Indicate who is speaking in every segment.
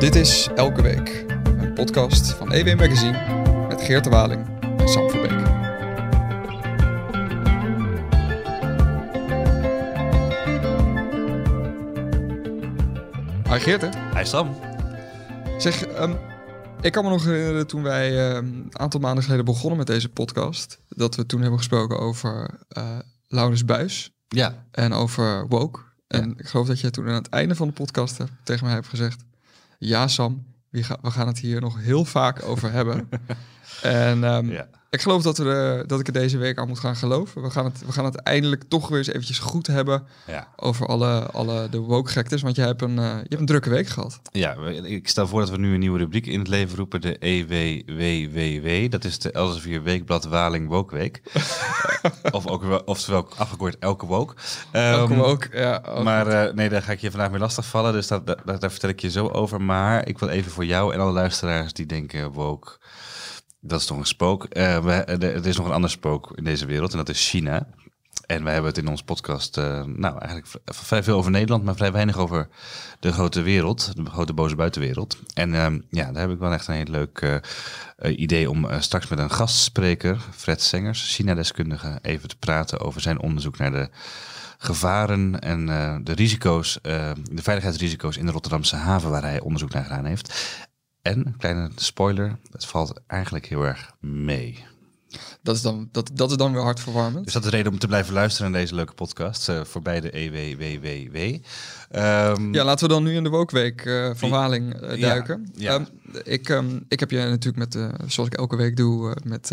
Speaker 1: Dit is Elke Week, een podcast van EW Magazine met Geert de Waling en Sam Verbeek. Hi Geert, hè?
Speaker 2: Hij Sam.
Speaker 1: Zeg, ehm, ik kan me nog herinneren toen wij ehm, een aantal maanden geleden begonnen met deze podcast, dat we toen hebben gesproken over uh, Laurens Buis
Speaker 2: Ja.
Speaker 1: en over woke. En
Speaker 2: Ja.
Speaker 1: ik geloof dat jij toen aan het einde van de podcast tegen mij hebt gezegd, ja Sam, we, ga- we gaan het hier nog heel vaak over hebben. en ehm,
Speaker 2: ja.
Speaker 1: ik geloof dat, er- dat ik er deze week aan moet gaan geloven. We gaan, het, we gaan het eindelijk toch weer eens eventjes goed hebben
Speaker 2: Ja.
Speaker 1: over alle, alle de woke gektes. Want jij hebt, een, eh, je hebt een drukke week gehad.
Speaker 2: ja, ik stel voor dat we nu een nieuwe rubriek in het leven roepen. De EWWWW. Dat is de Elsevier Weekblad Waling Wookweek. of ook, wel- oftewel afgekort Elke Wook. Ehm,
Speaker 1: Elke woke, ja. ook
Speaker 2: Maar eh, nee, daar ga ik je vandaag mee lastigvallen. Dus dat, dat- daar vertel ik je zo over. Maar ik wil even voor jou en alle luisteraars die denken... woke, dat is toch een spook. Eh, we, er er is nog een ander spook in deze wereld en dat is China. En wij hebben het in onze podcast, eh, nou eigenlijk vrij veel over Nederland, maar vrij weinig over de grote wereld, de grote boze buitenwereld. En ehm, ja, daar heb ik wel echt een heel leuk eh, eh, idee om eh, straks met een gastspreker, Fred Sengers, China-deskundige, even te praten over zijn onderzoek naar de gevaren en eh, de risico's, eh, de veiligheidsrisico's in de Rotterdamse haven waar hij onderzoek naar gedaan heeft. En, een kleine spoiler, het valt eigenlijk heel erg mee.
Speaker 1: Dat is, dan, dat, dat is dan weer hartverwarmend.
Speaker 2: Dus dat is de reden om te blijven luisteren naar deze leuke podcast. eh voorbij de EWWWW. Ehm,
Speaker 1: Ja, laten we dan nu in de Wookweek eh van. Waling eh, duiken.
Speaker 2: ja.
Speaker 1: Ehm, ik, ehm, ik heb je natuurlijk met, zoals ik elke week doe, met,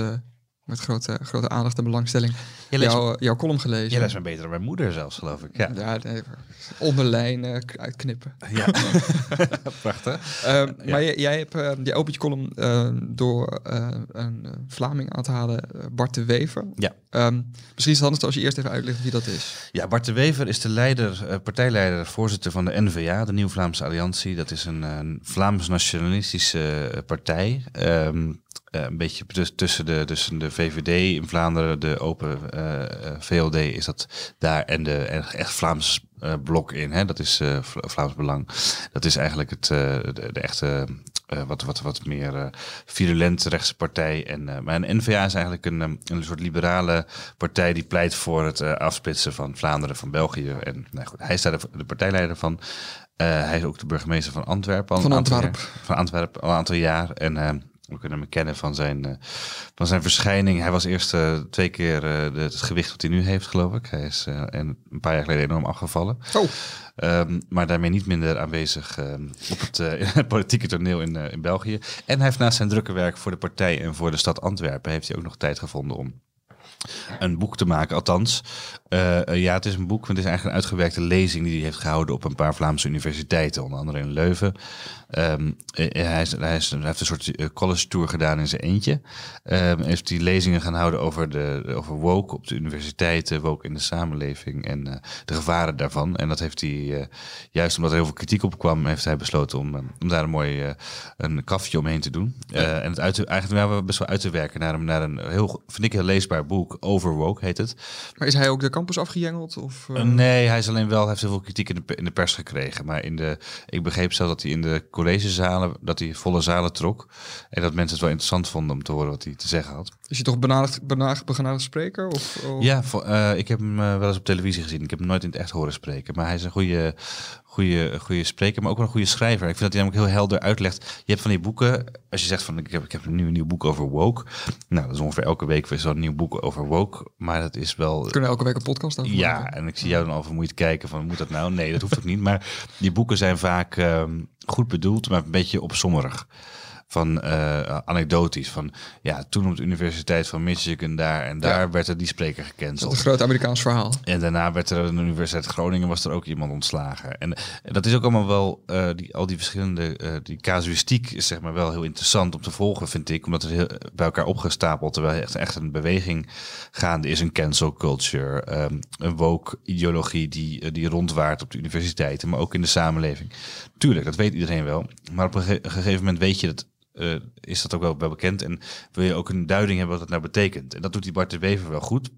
Speaker 1: met grote, grote aandacht en belangstelling
Speaker 2: Jij leest,
Speaker 1: jouw, jouw column gelezen.
Speaker 2: jij leest me beter dan mijn moeder zelfs, geloof ik. Ja,
Speaker 1: Ja, nee, onderlijn k- uitknippen.
Speaker 2: ja. prachtig.
Speaker 1: Ehm,
Speaker 2: Ja.
Speaker 1: Maar jij, jij, hebt, eh, jij opent je column eh, door eh, een eh, Vlaming aan te halen, eh, Bart de Wever.
Speaker 2: Ja.
Speaker 1: Ehm, misschien is het handig als je eerst even uitlegt wie dat is.
Speaker 2: Ja, Bart de Wever is de leider, partijleider, voorzitter van de NVA, de Nieuw Vlaamse Alliantie. Dat is een, eh, Vlaams nationalistische partij. Ehm, eh, een beetje tus- tussen de, tussen de VVD in Vlaanderen, de Open eh, eh, VLD is dat daar en de echt echt Vlaams blok in. Hè? Dat is Vla- Vlaams Belang. Dat is eigenlijk het, de, de echte wat, wat, wat meer eh virulent rechtse partij. En, maar een NVA is eigenlijk een, een soort liberale partij die pleit voor het afsplitsen van Vlaanderen van België. En nou goed, hij is daar de, de partijleider van. Hij is ook de burgemeester van Antwerpen.
Speaker 1: Van Antwerpen.
Speaker 2: van Antwerpen al een aantal jaar. En we kunnen hem kennen van zijn, eh, van zijn verschijning. Hij was eerst eh, twee keer eh, de, het gewicht wat hij nu heeft, geloof ik. Hij is en een paar jaar geleden enorm afgevallen.
Speaker 1: Oh,
Speaker 2: Ehm, maar daarmee niet minder aanwezig ehm, op het, het politieke toneel in, in België. En hij heeft naast zijn drukke werk voor de partij en voor de stad Antwerpen... heeft hij ook nog tijd gevonden om een boek te maken. Althans, eh, eh, ja, het is een boek. Het is eigenlijk een uitgewerkte lezing die hij heeft gehouden op een paar Vlaamse universiteiten, onder andere in Leuven. Ehm, eh, hij, is, hij, is- hij heeft een soort college tour gedaan in zijn eentje. Ehm heeft hij lezingen gaan houden over, de, over woke op de universiteiten, woke in de samenleving en de gevaren daarvan. En dat heeft hij, juist omdat er heel veel kritiek op kwam, heeft hij besloten om, om daar een mooi een kafje omheen te doen. En het uit te, eigenlijk hebben we best wel uit te werken naar, een- naar een heel, vind ik, heel leesbaar boek over woke, heet het.
Speaker 1: maar is hij ook de campus afgejengeld? Of, eh?
Speaker 2: Uh, nee, hij is alleen wel, hij heeft heel veel kritiek in de, in de pers gekregen. Maar in de, ik begreep zelf dat hij in de collegezalen, dat hij volle zalen trok. En dat mensen het wel interessant vonden om te horen wat hij te zeggen had.
Speaker 1: Is hij toch benaderd, benaderd, begenadigd spreker? Of, of-
Speaker 2: Ja, vo- eh, ik heb hem eh, wel eens op televisie gezien. Ik heb hem nooit in het echt horen spreken. Maar hij is een goede, goede, goede spreker, maar ook wel een goede schrijver. Ik vind dat hij namelijk heel helder uitlegt. Je hebt van die boeken, als je zegt van ik heb, ik heb nu een nieuw boek over woke. Nou, dat is ongeveer elke week weer zo'n nieuw boek over woke. Maar dat is wel...
Speaker 1: We kunnen elke week een podcast over
Speaker 2: Ja,
Speaker 1: maken.
Speaker 2: en ik zie jou dan al vermoeid kijken van, moet dat nou? Nee, dat hoeft ook niet. Maar die boeken zijn vaak ehm, goed bedoeld, maar een beetje opzommerig. Van eh, anekdotisch. Van ja, toen op de Universiteit van Michigan daar en daar
Speaker 1: Ja.
Speaker 2: werd er die spreker
Speaker 1: Dat is
Speaker 2: gecanceld.
Speaker 1: een groot Amerikaans verhaal.
Speaker 2: En daarna werd er aan de Universiteit Groningen was er ook iemand ontslagen. En, en dat is ook allemaal wel, eh, die, al die verschillende, eh, die casuïstiek is zeg maar wel heel interessant om te volgen, vind ik. Omdat het heel, bij elkaar opgestapeld, terwijl echt, echt een beweging gaande is. Een cancel culture, ehm, een woke ideologie die, die rondwaart op de universiteiten, maar ook in de samenleving. Tuurlijk, dat weet iedereen wel. Maar op een ge- gegeven moment weet je dat eh, is dat ook wel, wel bekend. En wil je ook een duiding hebben wat dat nou betekent. En dat doet die Bart de Wever wel goed.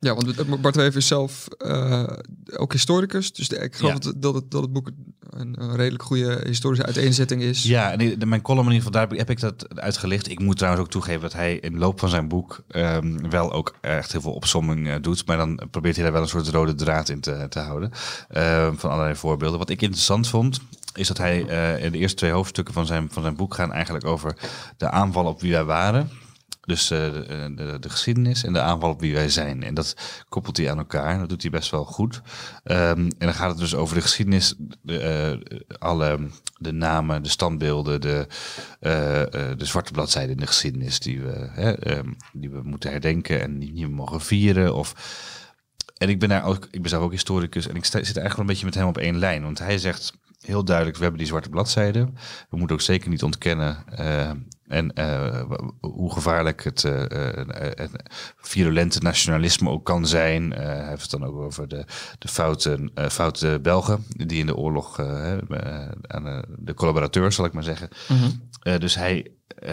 Speaker 1: Ja, want Bart Wever is zelf eh, ook historicus. Dus de- ik geloof
Speaker 2: Ja.
Speaker 1: dat, dat, het, dat het boek eh, een, een redelijk goede historische uiteenzetting is.
Speaker 2: Ja, en in mijn column in ieder geval, daar heb ik dat uitgelicht. Ik moet trouwens ook toegeven dat hij in de loop van zijn boek ehm, wel ook echt heel veel opsomming uh, doet. Maar dan probeert hij daar wel een soort rode draad in te, te houden. Uh, van allerlei voorbeelden. Wat ik interessant vond, is dat hij uh, in de eerste twee hoofdstukken van zijn, van zijn boek gaan eigenlijk over de aanval op wie wij waren. Dus uh, de, de, de, geschiedenis en de aanval op wie wij zijn. En dat koppelt hij aan elkaar. Dat doet hij best wel goed. Um, en dan gaat het dus over de geschiedenis, de, alle de namen, de standbeelden, de, de zwarte bladzijden in de geschiedenis die we, hè, um, die we moeten herdenken en niet meer mogen vieren. Of, en ik ben daar ook, ik ben zelf ook historicus en ik zit eigenlijk wel een beetje met hem op één lijn. Want hij zegt heel duidelijk, we hebben die zwarte bladzijden. We moeten ook zeker niet ontkennen uh, en uh, hoe gevaarlijk het, uh, het, virulente nationalisme ook kan zijn. hij heeft het dan ook over de, de foute, foute Belgen die in de oorlog aan de collaborateurs, zal ik maar zeggen. Mm -hmm. dus hij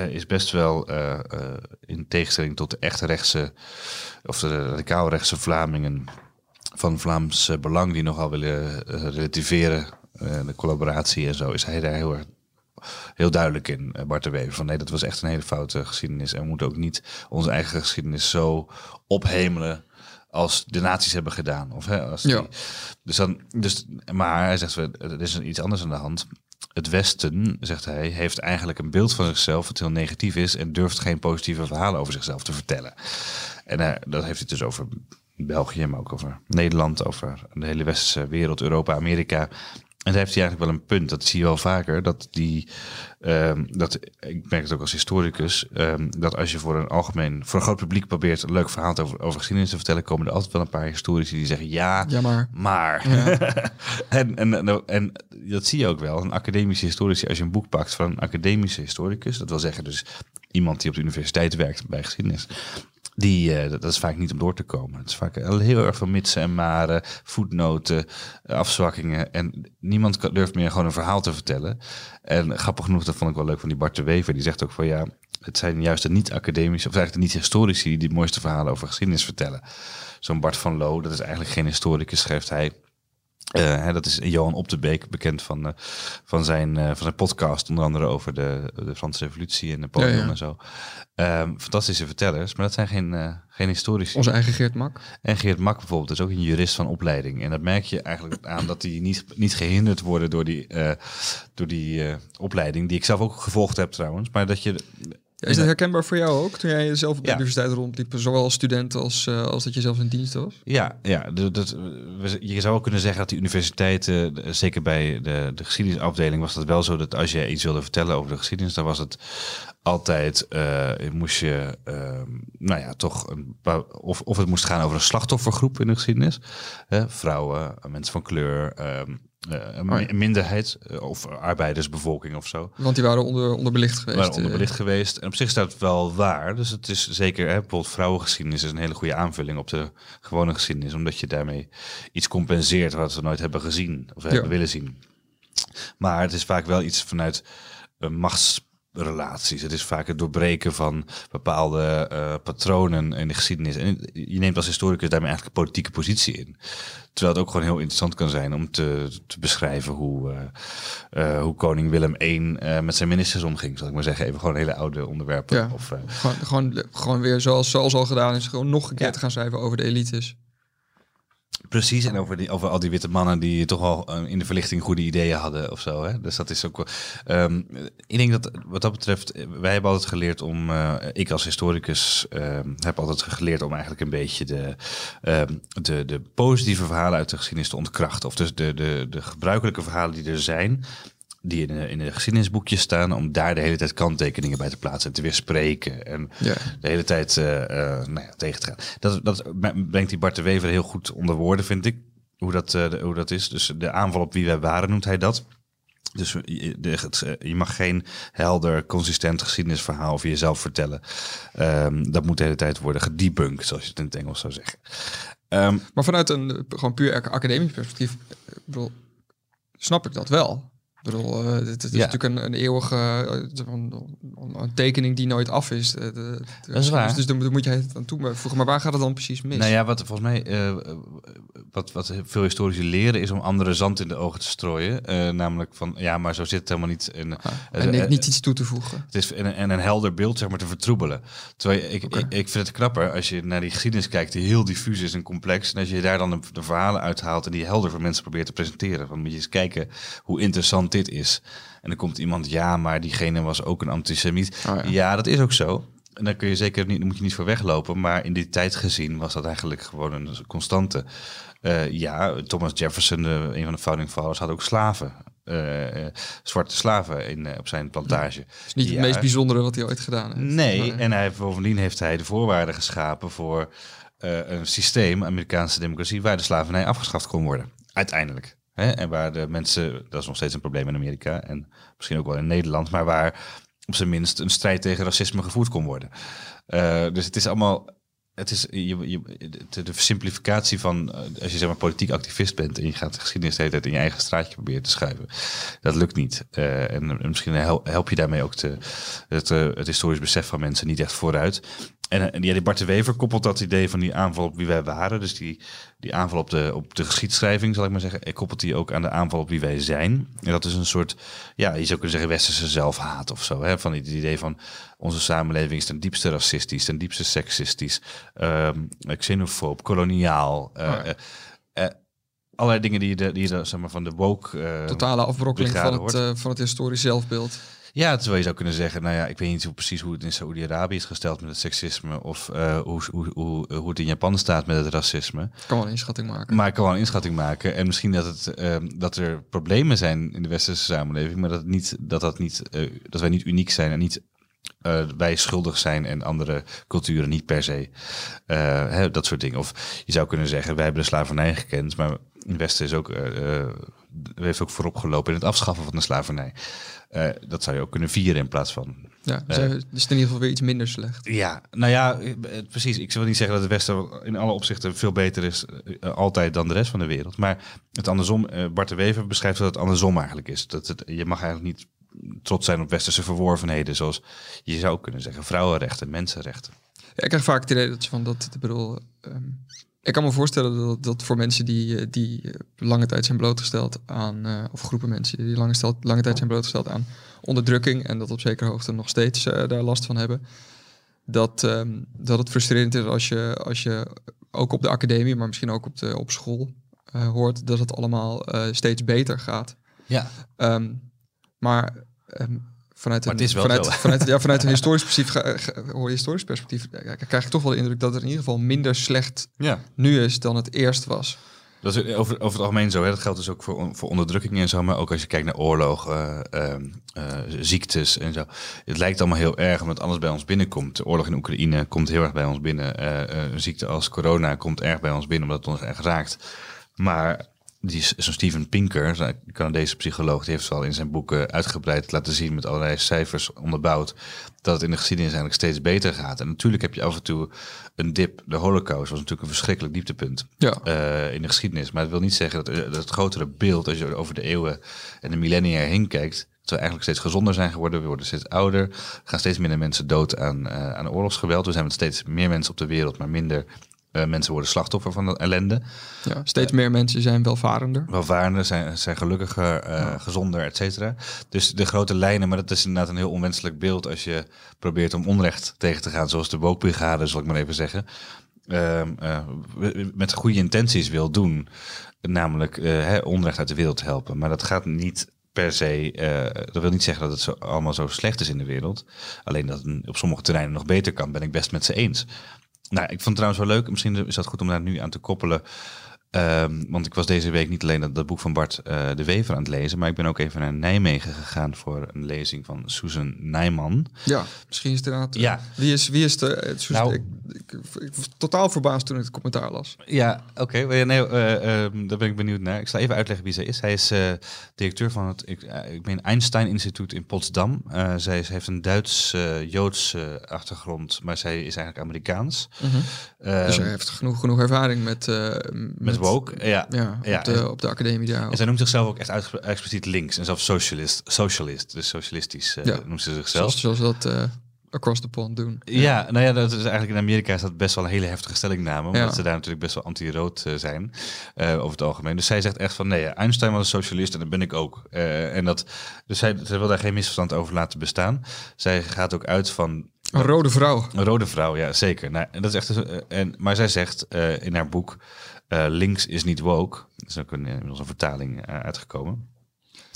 Speaker 2: is best wel in tegenstelling tot de echte rechtse of de radicaal rechtse Vlamingen van Vlaams Belang die nogal willen relativeren de collaboratie en zo, is hij daar heel erg heel duidelijk in, Bart de Wever. Van nee, dat was echt een hele foute geschiedenis. En we moeten ook niet onze eigen geschiedenis zo ophemelen als de naties hebben gedaan. Of, hè, als die, ja. dus dan, dus, maar hij zegt, er is iets anders aan de hand. Het Westen, zegt hij, heeft eigenlijk een beeld van zichzelf wat heel negatief is en durft geen positieve verhalen over zichzelf te vertellen. En uh, dat heeft hij dus over België, maar ook over Nederland, over de hele westerse wereld, Europa, Amerika. En daar heeft hij eigenlijk wel een punt. Dat zie je wel vaker. Dat die, um, dat, ik merk het ook als historicus, um, dat als je voor een algemeen, voor een groot publiek probeert een leuk verhaal over, over geschiedenis te vertellen, komen er altijd wel een paar historici die zeggen ja,
Speaker 1: ja maar.
Speaker 2: maar. Ja. en, en, en, en, dat zie je ook wel. Een academische historici, als je een boek pakt van een academische historicus, dat wil zeggen dus iemand die op de universiteit werkt bij geschiedenis, die, uh, dat is vaak niet om door te komen. Het is vaak heel erg veel mitsen en maren, voetnoten, afzwakkingen. En niemand durft meer gewoon een verhaal te vertellen. En grappig genoeg, dat vond ik wel leuk van die Bart de Wever. Die zegt ook van ja, het zijn juist de niet-academische, of eigenlijk de niet-historici... die de mooiste verhalen over geschiedenis vertellen. Zo'n Bart van Loo, dat is eigenlijk geen historicus, schrijft hij... Uh, hè, dat is Johan Op de Beek, bekend van, uh, van, zijn, uh, van zijn podcast, onder andere over de, de Franse Revolutie en Napoleon ja, ja. en zo. Um, fantastische vertellers, maar dat zijn geen, geen historici.
Speaker 1: Onze eigen Geert Mak.
Speaker 2: En Geert Mak bijvoorbeeld is ook een jurist van opleiding. En dat merk je eigenlijk aan dat die niet, niet gehinderd worden door die, door die opleiding, die ik zelf ook gevolgd heb trouwens. Maar dat je
Speaker 1: is dat herkenbaar voor jou ook, toen jij zelf op de ja. universiteit rondliep, zowel als student als, uh, als dat je zelf in dienst was?
Speaker 2: Ja, ja dat, dat, je zou ook kunnen zeggen dat die universiteiten, zeker bij de, de geschiedenisafdeling, was dat wel zo dat als je iets wilde vertellen over de geschiedenis, dan was het altijd, uh, moest je, uh, nou ja, toch, een, of, of het moest gaan over een slachtoffergroep in de geschiedenis. Hè, vrouwen, mensen van kleur, uh, een oh ja. minderheid of arbeidersbevolking of zo.
Speaker 1: Want die waren onder, onderbelicht geweest.
Speaker 2: Waren onderbelicht geweest. En op zich staat het wel waar. Dus het is zeker, hè, bijvoorbeeld vrouwengeschiedenis is een hele goede aanvulling op de gewone geschiedenis. Omdat je daarmee iets compenseert wat we nooit hebben gezien of ja. hebben willen zien. Maar het is vaak wel iets vanuit een machts relaties. Het is vaak het doorbreken van bepaalde uh, patronen in de geschiedenis. En je neemt als historicus daarmee eigenlijk een politieke positie in. Terwijl het ook gewoon heel interessant kan zijn om te, te beschrijven hoe, uh, uh, hoe koning Willem I met zijn ministers omging. Zal ik maar zeggen, even gewoon hele oude onderwerpen.
Speaker 1: Ja, of, gewoon, gewoon, gewoon weer zoals, zoals al gedaan is, gewoon nog een keer ja. te gaan schrijven over de elites.
Speaker 2: Precies, en over, die, over al die witte mannen die toch al uh, in de verlichting goede ideeën hadden of zo. Hè? Dus dat is ook. Um, ik denk dat wat dat betreft, wij hebben altijd geleerd om, uh, ik als historicus uh, heb altijd geleerd om eigenlijk een beetje de, de, de positieve verhalen uit de geschiedenis te ontkrachten. Of dus de, de, de gebruikelijke verhalen die er zijn, die in de, in de geschiedenisboekjes staan, om daar de hele tijd kanttekeningen bij te plaatsen en te weerspreken. En ja. de hele tijd uh, uh, nou ja, tegen te gaan. Dat, dat brengt die Bart de Wever heel goed onder woorden, vind ik. Hoe dat, uh, de, hoe dat is. Dus de aanval op wie wij waren, noemt hij dat. Dus je, de, het, je mag geen helder, consistent geschiedenisverhaal over jezelf vertellen. Um, dat moet de hele tijd worden gedebunked, zoals je het in het Engels zou zeggen.
Speaker 1: Um, maar vanuit een gewoon puur academisch perspectief, bedoel, snap ik dat wel Ik bedoel, uh, dit, is
Speaker 2: Ja.
Speaker 1: natuurlijk een, een eeuwige uh, een, een tekening die nooit af is. De, de,
Speaker 2: Dat is waar.
Speaker 1: Dus, dus daar moet je het aan toevoegen. Maar waar gaat het dan precies mis?
Speaker 2: Nou ja, wat volgens mij, eh, wat, wat veel historici leren, is om andere zand in de ogen te strooien. Eh, namelijk van, ja, maar zo zit het helemaal niet. En,
Speaker 1: Ah,
Speaker 2: eh,
Speaker 1: en niet,
Speaker 2: eh,
Speaker 1: niet iets toe te voegen.
Speaker 2: Het is en, en een helder beeld zeg maar, te vertroebelen. Terwijl ik, ik vind het knapper als je naar die geschiedenis kijkt, die heel diffuus is en complex. En als je daar dan de, de verhalen uithaalt en die helder voor mensen probeert te presenteren. Dan moet je eens kijken hoe interessant dit is. En dan komt iemand, ja, maar diegene was ook een antisemiet.
Speaker 1: Oh ja.
Speaker 2: ja. dat is ook zo. En daar kun je zeker niet, moet je niet voor weglopen. Maar in die tijd gezien was dat eigenlijk gewoon een constante. Eh, ja, Thomas Jefferson, de, een van de founding fathers, had ook slaven. eh, eh, zwarte slaven in, op zijn plantage.
Speaker 1: Het is niet
Speaker 2: Ja.
Speaker 1: het meest bijzondere wat hij ooit gedaan heeft.
Speaker 2: Nee, en hij bovendien heeft hij de voorwaarden geschapen voor een systeem, Amerikaanse democratie, waar de slavernij afgeschaft kon worden. Uiteindelijk. En waar de mensen, dat is nog steeds een probleem in Amerika en misschien ook wel in Nederland, maar waar op zijn minst een strijd tegen racisme gevoerd kon worden. Eh, dus het is allemaal. Het is je, je, de, de simplificatie van eh, als je zeg maar politiek activist bent en je gaat de geschiedenis de hele tijd in je eigen straatje proberen te schuiven. Dat lukt niet. Eh, en, en misschien hel- help je daarmee ook het, het historisch besef van mensen niet echt vooruit. En, eh, en ja, die Bart de Wever koppelt dat idee van die aanval op wie wij waren. Dus die, die aanval op de, op de geschiedschrijving, zal ik maar zeggen. Hij koppelt die ook aan de aanval op wie wij zijn. En dat is een soort, ja, je zou kunnen zeggen westerse zelfhaat of zo. Hè? Van het idee van onze samenleving is ten diepste racistisch, ten diepste seksistisch, ehm xenofoob, koloniaal. eh,
Speaker 1: Oh ja.
Speaker 2: eh, eh, allerlei dingen die je, de, die je de, zeg maar, van de woke... eh,
Speaker 1: Totale afbrokkeling van het, eh, van het historisch zelfbeeld.
Speaker 2: Ja, terwijl je zou kunnen zeggen, nou ja, ik weet niet hoe, precies hoe het in Saoedi-Arabië is gesteld met het seksisme of eh, hoe, hoe, hoe, hoe het in Japan staat met het racisme.
Speaker 1: Ik kan wel een inschatting maken.
Speaker 2: Maar ik kan wel een inschatting maken. En misschien dat, het, ehm, dat er problemen zijn in de westerse samenleving, maar dat, het niet, dat, dat, niet, eh, dat wij niet uniek zijn en niet eh, wij schuldig zijn en andere culturen niet per se. Eh, hè, dat soort dingen. Of je zou kunnen zeggen, wij hebben de slavernij gekend, maar het Westen is ook, eh, eh, heeft ook voorop gelopen in het afschaffen van de slavernij. Eh, dat zou je ook kunnen vieren in plaats van
Speaker 1: ja, dus is het in ieder geval weer iets minder slecht.
Speaker 2: ja, nou ja, eh, precies. Ik wil niet zeggen dat het Westen in alle opzichten veel beter is altijd dan de rest van de wereld. Maar het andersom, Bart de Wever beschrijft dat het andersom eigenlijk is. Dat het, je mag eigenlijk niet trots zijn op westerse verworvenheden, zoals je zou kunnen zeggen, vrouwenrechten, mensenrechten.
Speaker 1: Ja, ik krijg vaak het idee dat ze van dat, ik bedoel, ehm, ik kan me voorstellen dat, dat voor mensen die, eh, die eh, lange tijd zijn blootgesteld aan, eh, of groepen mensen die lange, stel- lange tijd zijn blootgesteld aan onderdrukking en dat op zekere hoogte nog steeds daar last van hebben, dat, ehm, dat het frustrerend is als je, als je ook op de academie, maar misschien ook op, de, op school hoort dat het allemaal steeds beter gaat.
Speaker 2: Ja,
Speaker 1: Ehm, maar ehm, vanuit een,
Speaker 2: het is wel
Speaker 1: vanuit, vanuit, ja, vanuit een historisch perspectief, hoor je historisch perspectief, krijg ik toch wel de indruk dat het in ieder geval minder slecht
Speaker 2: ja.
Speaker 1: nu is dan het eerst was.
Speaker 2: Dat is over, over het algemeen zo. Hè. Dat geldt dus ook voor, voor onderdrukking en zo. Maar ook als je kijkt naar oorlog, eh, ehm, eh, ziektes en zo. Het lijkt allemaal heel erg omdat alles bij ons binnenkomt. De oorlog in Oekraïne komt heel erg bij ons binnen. Eh, een ziekte als corona komt erg bij ons binnen omdat het ons erg raakt. Maar die, is- zo'n Steven Pinker, zo'n Canadese psycholoog, die heeft wel in zijn boeken uitgebreid laten zien met allerlei cijfers onderbouwd dat het in de geschiedenis eigenlijk steeds beter gaat. En natuurlijk heb je af en toe een dip. De Holocaust was natuurlijk een verschrikkelijk dieptepunt
Speaker 1: Ja.
Speaker 2: eh, in de geschiedenis. Maar het wil niet zeggen dat, dat het grotere beeld, als je over de eeuwen en de millennia heen kijkt, dat we eigenlijk steeds gezonder zijn geworden. We worden steeds ouder. Er gaan steeds minder mensen dood aan, eh, aan oorlogsgeweld. We zijn met steeds meer mensen op de wereld, maar minder eh, mensen worden slachtoffer van de ellende.
Speaker 1: Ja, steeds meer mensen zijn welvarender.
Speaker 2: Welvarender, zijn, zijn gelukkiger, eh, gezonder, et cetera. Dus de grote lijnen, maar dat is inderdaad een heel onwenselijk beeld als je probeert om onrecht tegen te gaan, zoals de wookbrigade, zal ik maar even zeggen. Ehm, eh, met goede intenties wil doen, namelijk eh, hè, onrecht uit de wereld helpen. Maar dat gaat niet per se, eh, dat wil niet zeggen dat het zo, allemaal zo slecht is in de wereld. Alleen dat het op sommige terreinen nog beter kan, ben ik best met ze eens. Nou, ik vond het trouwens wel leuk. Misschien is dat goed om daar nu aan te koppelen. Ehm, want ik was deze week niet alleen dat, dat boek van Bart eh, de Wever aan het lezen, maar ik ben ook even naar Nijmegen gegaan voor een lezing van Susan Nijman.
Speaker 1: Ja, misschien is het inderdaad... eh,
Speaker 2: Ja.
Speaker 1: Wie is, wie is de... het- Suus-
Speaker 2: Nou.
Speaker 1: ik, ik, ik was totaal verbaasd toen ik het commentaar las.
Speaker 2: Ja, oké. Ja, Nee, eh, ehm, daar ben ik benieuwd naar. Ik zal even uitleggen wie zij is. Hij is eh, directeur van het ik, eh, ik meen Einstein Instituut in Potsdam. Eh, zij is- heeft een Duits-Joods achtergrond, maar zij is eigenlijk Amerikaans.
Speaker 1: Dus
Speaker 2: Ehm,
Speaker 1: hij heeft genoeg, genoeg ervaring met, eh, met,
Speaker 2: woke. Ja,
Speaker 1: Ja,
Speaker 2: Ja,
Speaker 1: op, de, op de academie daar.
Speaker 2: En zij noemt zichzelf ook echt expliciet links en zelfs socialist, socialist dus socialistisch eh
Speaker 1: Ja.
Speaker 2: noemt ze zichzelf.
Speaker 1: zoals, zoals dat eh, across the pond doen.
Speaker 2: Ja, nou ja, dat is eigenlijk in Amerika is dat best wel een hele heftige stellingname, omdat
Speaker 1: Ja.
Speaker 2: ze daar natuurlijk best wel anti-rood eh, zijn over het algemeen. Dus zij zegt echt van nee, Einstein was een socialist en dat ben ik ook. En dat, dus zij, zij wil daar geen misverstand over laten bestaan. Zij gaat ook uit van
Speaker 1: Een rode vrouw.
Speaker 2: een rode vrouw, ja zeker. Nou, en dat is echt, een- en, maar zij zegt in haar boek eh, links is niet woke. Dat is ook een, inmiddels een vertaling eh, uitgekomen.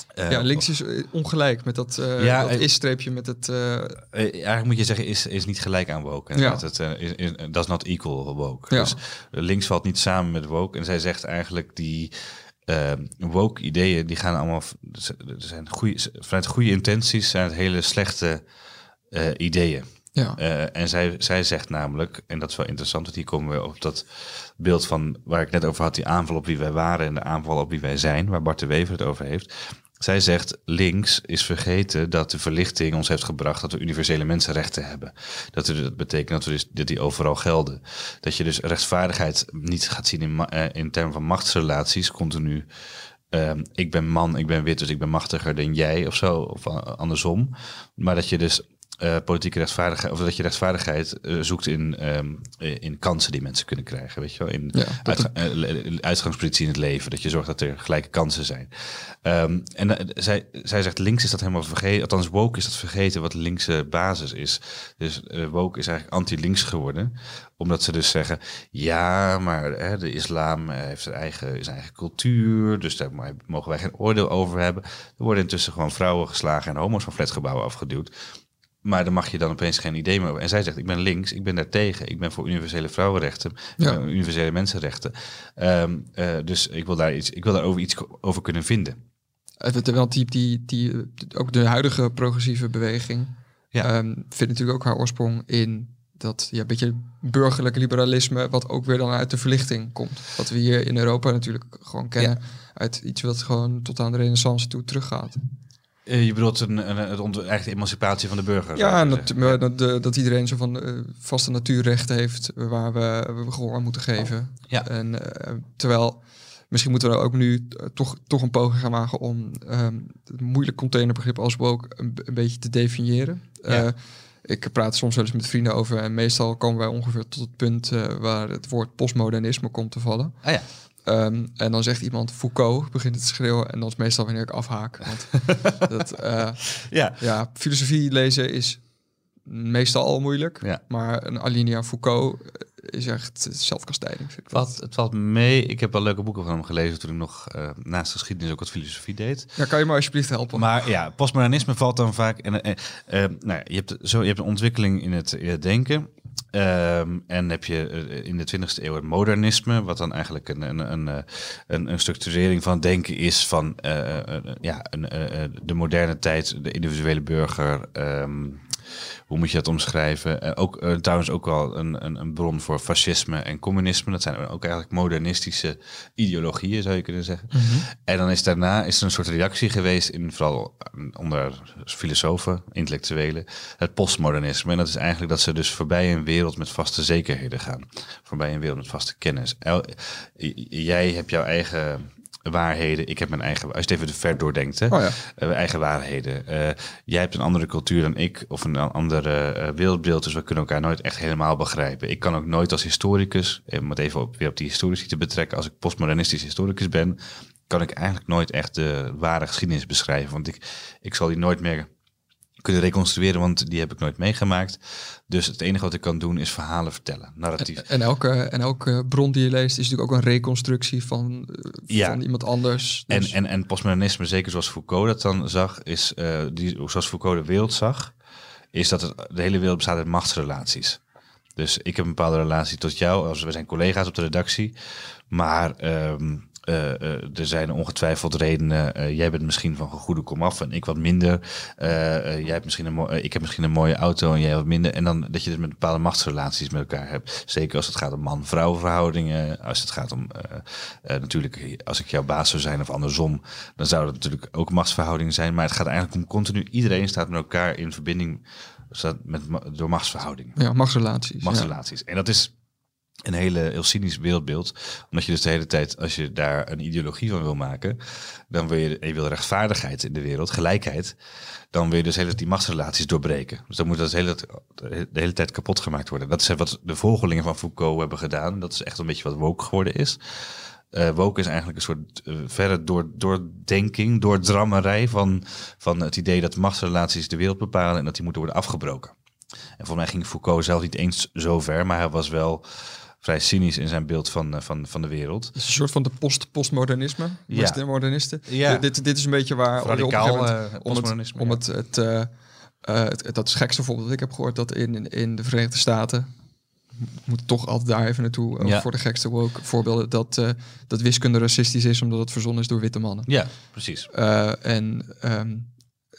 Speaker 2: Eh,
Speaker 1: ja, links is eh, ongelijk met dat, eh
Speaker 2: Ja,
Speaker 1: dat
Speaker 2: eh,
Speaker 1: is-streepje met het... eh,
Speaker 2: Eh, eigenlijk moet je zeggen, is, is niet gelijk aan woke.
Speaker 1: Ja.
Speaker 2: Ja. Het, eh, is, is, dat is not equal woke.
Speaker 1: Ja.
Speaker 2: Dus eh, links valt niet samen met woke. En zij zegt eigenlijk die eh, woke ideeën, die gaan allemaal, zijn goede, vanuit goede intenties zijn het hele slechte eh, ideeën. Eh, en zij, zij zegt namelijk, en dat is wel interessant, want hier komen we op dat beeld van waar ik net over had, die aanval op wie wij waren en de aanval op wie wij zijn, waar Bart de Wever het over heeft. Zij zegt, links is vergeten dat de verlichting ons heeft gebracht dat we universele mensenrechten hebben. Dat, dat betekent dat, we dus, dat die overal gelden. Dat je dus rechtvaardigheid niet gaat zien in, eh, in termen van machtsrelaties, continu. Ehm, ik ben man, ik ben wit, dus ik ben machtiger dan jij of zo, of andersom. Maar dat je dus eh, politieke rechtvaardigheid, of dat je rechtvaardigheid eh, zoekt in, ehm, in kansen die mensen kunnen krijgen, weet je wel? In
Speaker 1: Ja,
Speaker 2: uitga- eh, uitgangspositie in het leven, dat je zorgt dat er gelijke kansen zijn. Ehm, en zij, zij zegt links is dat helemaal vergeten, althans woke is dat vergeten wat linkse basis is. Dus woke is eigenlijk anti-links geworden, omdat ze dus zeggen, ja, maar hè, de islam heeft zijn eigen, zijn eigen cultuur, dus daar mo- mogen wij geen oordeel over hebben. Er worden intussen gewoon vrouwen geslagen en homo's van flatgebouwen afgeduwd. Maar daar mag je dan opeens geen idee meer over. En zij zegt, ik ben links, ik ben daar tegen. Ik ben voor universele vrouwenrechten,
Speaker 1: Ja.
Speaker 2: eh, universele mensenrechten. Ehm, eh, dus ik wil daar iets, ik wil daarover iets over kunnen vinden.
Speaker 1: Eh, Terwijl die, die, die, ook de huidige progressieve beweging
Speaker 2: Ja.
Speaker 1: ehm, vindt natuurlijk ook haar oorsprong in dat ja, beetje burgerlijk liberalisme, wat ook weer dan uit de verlichting komt. Wat we hier in Europa natuurlijk gewoon kennen uit iets wat gewoon tot aan de renaissance toe teruggaat.
Speaker 2: Eh, je bedoelt een, een, emancipatie van de burger.
Speaker 1: Ja, en dat, dat, de- dat iedereen zo van eh, vaste natuurrechten heeft waar we, we gehoor aan moeten geven.
Speaker 2: Ja.
Speaker 1: En eh, terwijl misschien moeten we ook nu toch, toch een poging gaan wagen om ehm, het moeilijk containerbegrip als woke een, een beetje te definiëren.
Speaker 2: Ja.
Speaker 1: Ik praat soms wel eens met vrienden over en meestal komen wij ongeveer tot het punt waar het woord postmodernisme komt te vallen.
Speaker 2: Ah ja.
Speaker 1: Ehm, en dan zegt iemand Foucault, begint het te schreeuwen en dat is meestal wanneer ik afhaak. Want dat, eh,
Speaker 2: Ja.
Speaker 1: ja, filosofie lezen is meestal al moeilijk.
Speaker 2: Ja.
Speaker 1: Maar een Alinea Foucault is echt zelfkastijding. Vind ik dat.
Speaker 2: Valt, het valt mee. Ik heb wel leuke boeken van hem gelezen toen ik nog eh, naast geschiedenis ook wat filosofie deed.
Speaker 1: Ja, kan je me alsjeblieft helpen?
Speaker 2: Maar ja, postmodernisme valt dan vaak. En, eh, eh, nou ja, je, hebt zo, je hebt een ontwikkeling in het, in het denken. Ehm, en heb je eh, in de 20e eeuw het modernisme, wat dan eigenlijk een, een, een, eh, een, structurering van denken is van eh, ja, de moderne tijd, de individuele burger. ehm, hoe moet je dat omschrijven? Ook eh, trouwens ook wel een, een, een bron voor fascisme en communisme. Dat zijn ook eigenlijk modernistische ideologieën, zou je kunnen zeggen. En dan is daarna is er een soort reactie geweest in vooral onder filosofen, intellectuelen, het postmodernisme. En dat is eigenlijk dat ze dus voorbij een wereld met vaste zekerheden gaan. Voorbij een wereld met vaste kennis. El- jij hebt jouw eigen waarheden, ik heb mijn eigen, als je het even te ver doordenkt, hè?
Speaker 1: Oh ja.
Speaker 2: Eh, eigen waarheden. Eh, jij hebt een andere cultuur dan ik, of een andere eh, wereldbeeld, dus we kunnen elkaar nooit echt helemaal begrijpen. Ik kan ook nooit als historicus, om het even op, weer op die historici te betrekken, als ik postmodernistisch historicus ben, kan ik eigenlijk nooit echt de ware geschiedenis beschrijven. Want ik, ik zal die nooit meer kunnen reconstrueren, want die heb ik nooit meegemaakt. Dus het enige wat ik kan doen is verhalen vertellen, narratief.
Speaker 1: En elke, en elke bron die je leest is natuurlijk ook een reconstructie van, eh,
Speaker 2: Ja.
Speaker 1: van iemand anders.
Speaker 2: En,
Speaker 1: Dus-
Speaker 2: en, en postmodernisme, zeker zoals Foucault dat dan zag, is eh, die, zoals Foucault de wereld zag, is dat het, de hele wereld bestaat uit machtsrelaties. Dus ik heb een bepaalde relatie tot jou, als we zijn collega's op de redactie, maar ehm, eh, eh, er zijn ongetwijfeld redenen. eh, jij bent misschien van goede komaf en ik wat minder. Jij hebt misschien een ik heb misschien een mooie auto en jij wat minder. En dan dat je dus met bepaalde machtsrelaties met elkaar hebt. Zeker als het gaat om man-vrouw verhoudingen. Als het gaat om natuurlijk, als ik jouw baas zou zijn of andersom, dan zou dat natuurlijk ook machtsverhoudingen zijn. Maar het gaat eigenlijk om continu. Iedereen staat met elkaar in verbinding staat met, door machtsverhoudingen
Speaker 1: ja, machtsrelaties. ja.
Speaker 2: machtsrelaties. En dat is een hele heel cynisch wereldbeeld. Omdat je dus de hele tijd, als je daar een ideologie van wil maken, dan wil je, je wil rechtvaardigheid in de wereld, gelijkheid. Dan wil je dus hele die machtsrelaties doorbreken. Dus dan moet dat de hele, de hele tijd kapot gemaakt worden. Dat is wat de volgelingen van Foucault hebben gedaan. Dat is echt een beetje wat woke geworden is. Uh, woke is eigenlijk een soort uh, verre door, doordenking, doordrammerij van, van het idee dat machtsrelaties de wereld bepalen en dat die moeten worden afgebroken. En volgens mij ging Foucault zelf niet eens zo ver, maar hij was wel vrij cynisch in zijn beeld van, uh, van, van de wereld.
Speaker 1: Het is een soort van de post postmodernisme,
Speaker 2: Ja.
Speaker 1: modernisten.
Speaker 2: Ja.
Speaker 1: Dit, dit is een beetje waar
Speaker 2: Radicaal eh,
Speaker 1: om het,
Speaker 2: postmodernisme,
Speaker 1: om het, het, eh, eh, het, het- dat is het gekste voorbeeld dat ik heb gehoord dat in, in, in de Verenigde Staten moet toch altijd daar even naartoe eh,
Speaker 2: Ja.
Speaker 1: voor de gekste woke voorbeelden dat, eh, dat wiskunde racistisch is omdat het verzonnen is door witte mannen.
Speaker 2: Ja, precies.
Speaker 1: Eh, en ehm,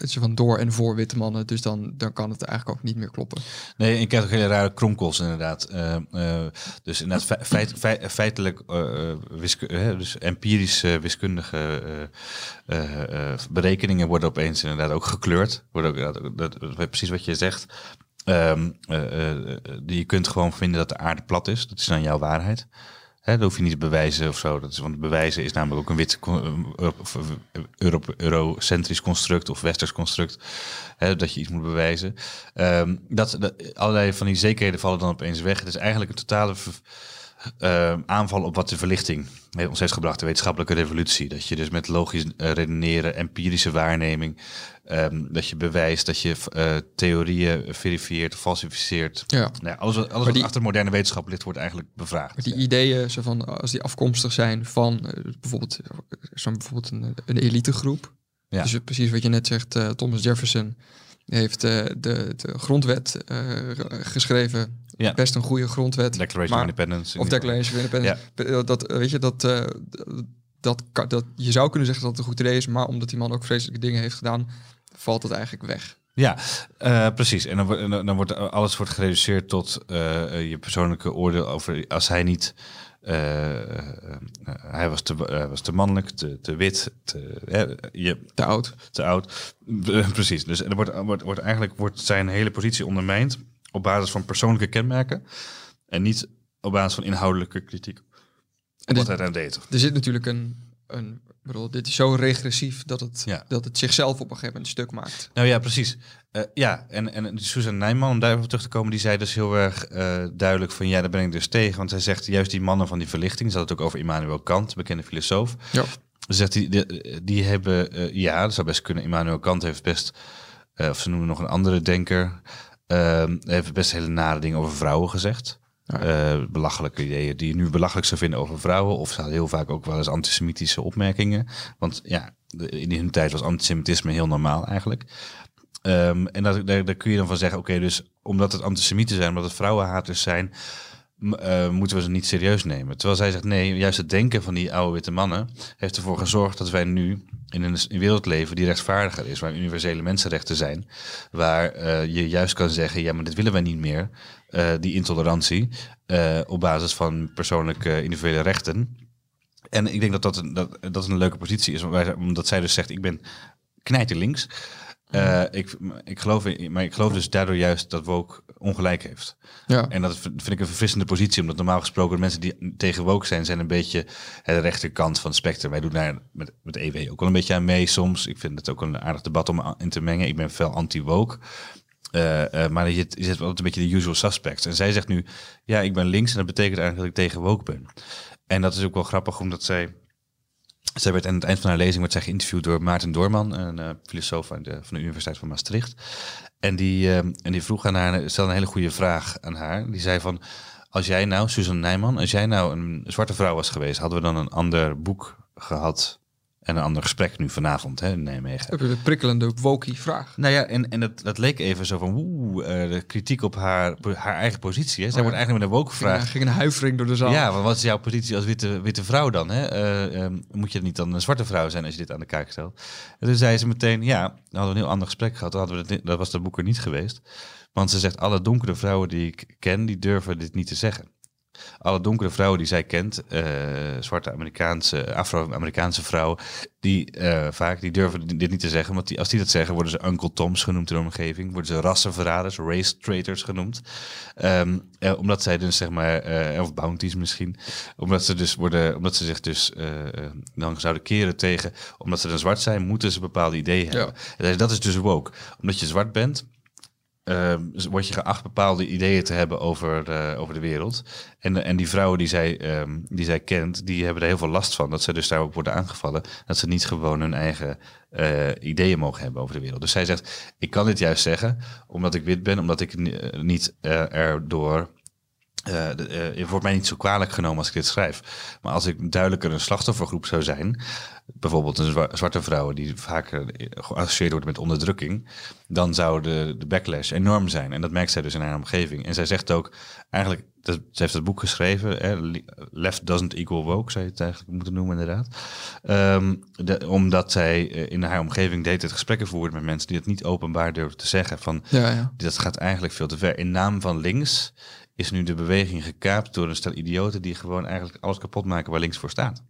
Speaker 1: het van door en voor witte mannen, dus dan, dan kan het eigenlijk ook niet meer kloppen.
Speaker 2: Nee, je krijgt ook hele rare kromkels inderdaad. Eh, eh, dus inderdaad fe- feit, feit- feitelijk, hè, dus empirisch eh, wiskundige berekeningen worden opeens inderdaad ook gekleurd. Worden ook, dat, dat, precies wat je zegt. Die je kunt gewoon vinden dat de aarde plat is. Dat is dan jouw waarheid. Dat hoef je niet te bewijzen of zo. Dat is, want bewijzen is namelijk ook een wit Euro, eurocentrisch construct of westers construct. Hè, dat je iets moet bewijzen. Ehm, dat, dat, allerlei van die zekerheden vallen dan opeens weg. Het is eigenlijk een totale v- eh, aanval op wat de verlichting heeft ons heeft gebracht, de wetenschappelijke revolutie. Dat je dus met logisch eh, redeneren, empirische waarneming, ehm, dat je bewijst, dat je eh, theorieën verifieert, falsificeert.
Speaker 1: Ja.
Speaker 2: Nou ja, alles, wat- alles wat
Speaker 1: die-
Speaker 2: achter moderne wetenschap ligt, wordt eigenlijk bevraagd.
Speaker 1: Die ideeën, zo van, als die afkomstig zijn van eh, bijvoorbeeld, eh, zo'n bijvoorbeeld een, een elitegroep.
Speaker 2: Ja.
Speaker 1: Dus precies wat je net zegt, eh, Thomas Jefferson heeft eh, de, de grondwet eh, geschreven.
Speaker 2: Ja.
Speaker 1: Best een goede grondwet.
Speaker 2: Declaration
Speaker 1: maar-
Speaker 2: of Independence.
Speaker 1: Of Declaration of Independence. Eh, Dat, weet je, dat, dat, dat, je zou kunnen zeggen dat het een goed idee is, maar omdat die man ook vreselijke dingen heeft gedaan, valt het eigenlijk weg.
Speaker 2: Ja, precies. En dan, dan wordt alles wordt gereduceerd tot je persoonlijke oordeel over als hij niet. Eh, eh, hij was te, was te mannelijk, te, te wit, te, je,
Speaker 1: Te oud.
Speaker 2: te oud. Eh, precies. Dus er wordt, wordt, wordt eigenlijk wordt zijn hele positie ondermijnd op basis van persoonlijke kenmerken en niet op basis van inhoudelijke kritiek.
Speaker 1: En
Speaker 2: wat hij dan deed.
Speaker 1: er zit natuurlijk een, een bedoel, dit is zo regressief dat het,
Speaker 2: Ja.
Speaker 1: dat het zichzelf op een gegeven moment stuk maakt.
Speaker 2: Nou ja, precies. Eh, ja, en, en Susan Nijman, om daar even op terug te komen, die zei dus heel erg eh, duidelijk van ja, daar ben ik dus tegen. Want hij zegt juist die mannen van die verlichting, ze had het ook over Immanuel Kant, bekende filosoof.
Speaker 1: Ja.
Speaker 2: Zegt die, die hebben, eh, ja, dat zou best kunnen. Immanuel Kant heeft best, of ze noemen nog een andere denker, eh, heeft best hele nare dingen over vrouwen gezegd.
Speaker 1: Ja.
Speaker 2: Belachelijke ideeën die je nu belachelijk zou vinden over vrouwen. Of ze hadden heel vaak ook wel eens antisemitische opmerkingen. Want ja, in hun tijd was antisemitisme heel normaal eigenlijk. Ehm, en dat, daar, kun je dan van zeggen, oké, dus omdat het antisemieten zijn, omdat het vrouwenhaters zijn, eh, moeten we ze niet serieus nemen. Terwijl zij zegt, nee, juist het denken van die oude witte mannen heeft ervoor gezorgd dat wij nu in een, een wereld leven die rechtvaardiger is, waar universele mensenrechten zijn, waar eh, je juist kan zeggen, ja, maar dit willen wij niet meer, eh, die intolerantie, op basis van persoonlijke individuele rechten. En ik denk dat dat een, dat, dat een leuke positie is, omdat zij- dus zegt, ik ben knijterlinks. Eh, ik, ik geloof in, maar ik geloof dus daardoor juist dat woke ongelijk heeft.
Speaker 1: Ja.
Speaker 2: En dat vind ik een verfrissende positie, omdat normaal gesproken de mensen die tegen woke zijn, zijn een beetje de rechterkant van het spectrum. Wij doen daar met, met EW ook wel een beetje aan mee soms. Ik vind het ook een aardig debat om in te mengen. Ik ben veel anti-woke. Eh, maar je, je zit wel een beetje de usual suspects. En zij zegt nu, ja, ik ben links en dat betekent eigenlijk dat ik tegen woke ben. En dat is ook wel grappig, omdat zij... Zij werd aan het eind van haar lezing werd zij geïnterviewd door Maarten Doorman, een eh, filosoof aan de, van de Universiteit van Maastricht. En die, eh, en die vroeg aan haar, stelde een hele goede vraag aan haar. Die zei van, als jij nou, Susan Nijman, als jij nou een zwarte vrouw was geweest, hadden we dan een ander boek gehad en een ander gesprek nu vanavond hè, in Nijmegen.
Speaker 1: Heb je de prikkelende wokie vraag?
Speaker 2: Nou ja, en, en dat, dat leek even zo van, oeh, eh, de kritiek op haar, haar eigen positie. Hè. Zij
Speaker 1: Oh
Speaker 2: wordt eigenlijk met een woke
Speaker 1: Ging,
Speaker 2: gevraagd.
Speaker 1: ging een huivering door de zaal.
Speaker 2: Ja, maar wat is jouw positie als witte, witte vrouw dan? Hè? Eh, ehm, moet je niet dan een zwarte vrouw zijn als je dit aan de kaak stelt? En toen zei ze meteen, ja, dan hadden we een heel ander gesprek gehad. Dan hadden we dit, dat was dat boek er niet geweest. Want ze zegt, alle donkere vrouwen die ik ken, die durven dit niet te zeggen. Alle donkere vrouwen die zij kent, eh, zwarte Amerikaanse, Afro-Amerikaanse vrouwen, die eh, vaak die durven dit niet te zeggen, want die, als die dat zeggen, worden ze Uncle Toms genoemd in de omgeving, worden ze rassenverraders, race traitors genoemd, Ehm, eh, omdat zij dus zeg maar, of bounties misschien, omdat ze dus worden, omdat ze zich dus dan zouden keren tegen, omdat ze dan zwart zijn, moeten ze bepaalde ideeën hebben. En dat is dus woke, omdat je zwart bent. Ehm, word je geacht bepaalde ideeën te hebben over, eh, over de wereld. En, en die vrouwen die zij, ehm, die zij kent, die hebben er heel veel last van. Dat ze dus daarop worden aangevallen. Dat ze niet gewoon hun eigen eh, ideeën mogen hebben over de wereld. Dus zij zegt, ik kan dit juist zeggen, omdat ik wit ben, omdat ik eh, niet erdoor... het wordt mij niet zo kwalijk genomen als ik dit schrijf. Maar als ik duidelijker een slachtoffergroep zou zijn, bijvoorbeeld een zwa- zwarte vrouwen die vaker geassocieerd worden met onderdrukking, dan zou de, de backlash enorm zijn. En dat merkt zij dus in haar omgeving. En zij zegt ook, eigenlijk, dat, ze heeft het boek geschreven, hè, Le- Left Doesn't Equal Woke, zou je het eigenlijk moeten noemen inderdaad. Ehm, de- omdat zij eh, in haar omgeving deed het gesprekken voerde met mensen die het niet openbaar durfden te zeggen. Van,
Speaker 1: Ja, ja.
Speaker 2: dat gaat eigenlijk veel te ver. In naam van links is nu de beweging gekaapt door een stel idioten die gewoon eigenlijk alles kapot maken waar links voor staat.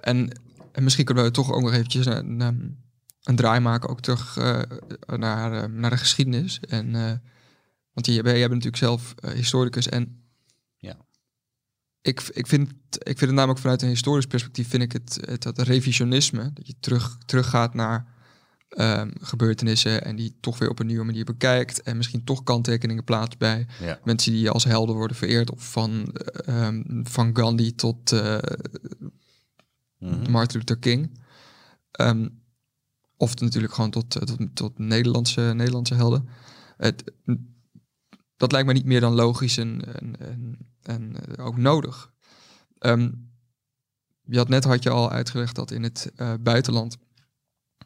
Speaker 1: En, en misschien kunnen we toch ook nog eventjes een, een, een draai maken, ook terug eh, naar, eh, naar de geschiedenis. En, eh, want jij, jij bent natuurlijk zelf historicus en
Speaker 2: Ja.
Speaker 1: ik, ik, vind, ik vind het namelijk vanuit een historisch perspectief, vind ik het, het, dat revisionisme, dat je terug, teruggaat naar ehm, gebeurtenissen en die toch weer op een nieuwe manier bekijkt en misschien toch kanttekeningen plaatst bij
Speaker 2: Ja.
Speaker 1: mensen die als helden worden vereerd, of van, eh, ehm, van Gandhi tot
Speaker 2: Mhm.
Speaker 1: Martin Luther King. Ehm, of natuurlijk gewoon tot, eh, tot, tot Nederlandse, Nederlandse helden. Het, dat lijkt me niet meer dan logisch en, en, en, en eh, ook nodig. Ehm, je had net had je al uitgelegd dat in het eh, buitenland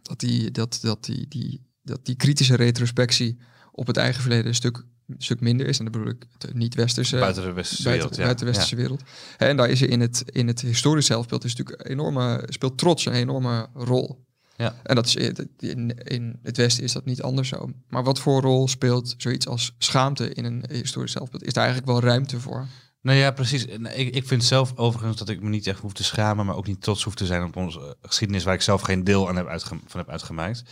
Speaker 1: dat die, dat, dat, die, die, dat die kritische retrospectie op het eigen verleden een stuk, stuk minder is. En dat bedoel ik het niet-westerse
Speaker 2: buiten de westerse
Speaker 1: buiten,
Speaker 2: wereld. Ja.
Speaker 1: buiten de westerse wereld. En daar is er in het, in het historisch zelfbeeld is natuurlijk enorme, speelt trots een enorme rol.
Speaker 2: Ja.
Speaker 1: En dat is in, in het Westen is dat niet anders zo. Maar wat voor rol speelt zoiets als schaamte in een historisch zelfbeeld? Is daar eigenlijk wel ruimte voor?
Speaker 2: Nou ja, precies. Ik, ik vind zelf overigens dat ik me niet echt hoef te schamen, maar ook niet trots hoef te zijn op onze geschiedenis waar ik zelf geen deel aan heb van heb uitgemaakt.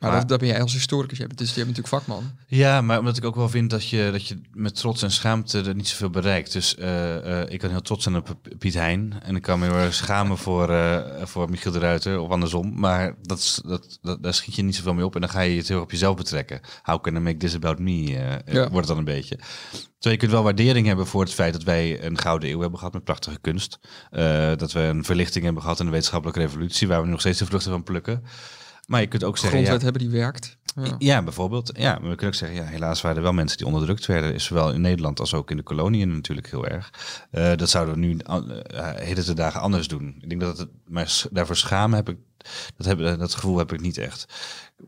Speaker 1: Maar,
Speaker 2: Maar-
Speaker 1: dat, dat ben jij als historicus. Je bent, dus, je bent natuurlijk vakman.
Speaker 2: Ja, maar omdat ik ook wel vind dat je, dat je met trots en schaamte er niet zoveel bereikt. Dus eh, eh, ik kan heel trots zijn op Piet Hein. En ik kan me heel erg schamen voor, eh, voor Michiel de Ruiter of andersom. Maar dat, is- dat, dat, daar schiet je niet zoveel mee op. En dan ga je het heel op jezelf betrekken. How can I make this about me?
Speaker 1: Ja.
Speaker 2: Wordt het dan een beetje. Terwijl je kunt wel waardering hebben voor het feit dat wij een gouden eeuw hebben gehad met prachtige kunst. Dat we een verlichting hebben gehad en een wetenschappelijke revolutie waar we nu nog steeds de vruchten van plukken. Maar je kunt ook zeggen... ja,
Speaker 1: Grondwet hebben die werkt. Ja.
Speaker 2: ja, bijvoorbeeld. Ja, maar we kunnen ook zeggen, ja, helaas waren er wel mensen die onderdrukt werden. Zowel in Nederland als ook in de koloniën natuurlijk heel erg. Eh, dat zouden we nu uh, heden te dagen anders doen. Ik denk dat het, maar daarvoor schamen heb ik, dat, heb, dat gevoel heb ik niet echt.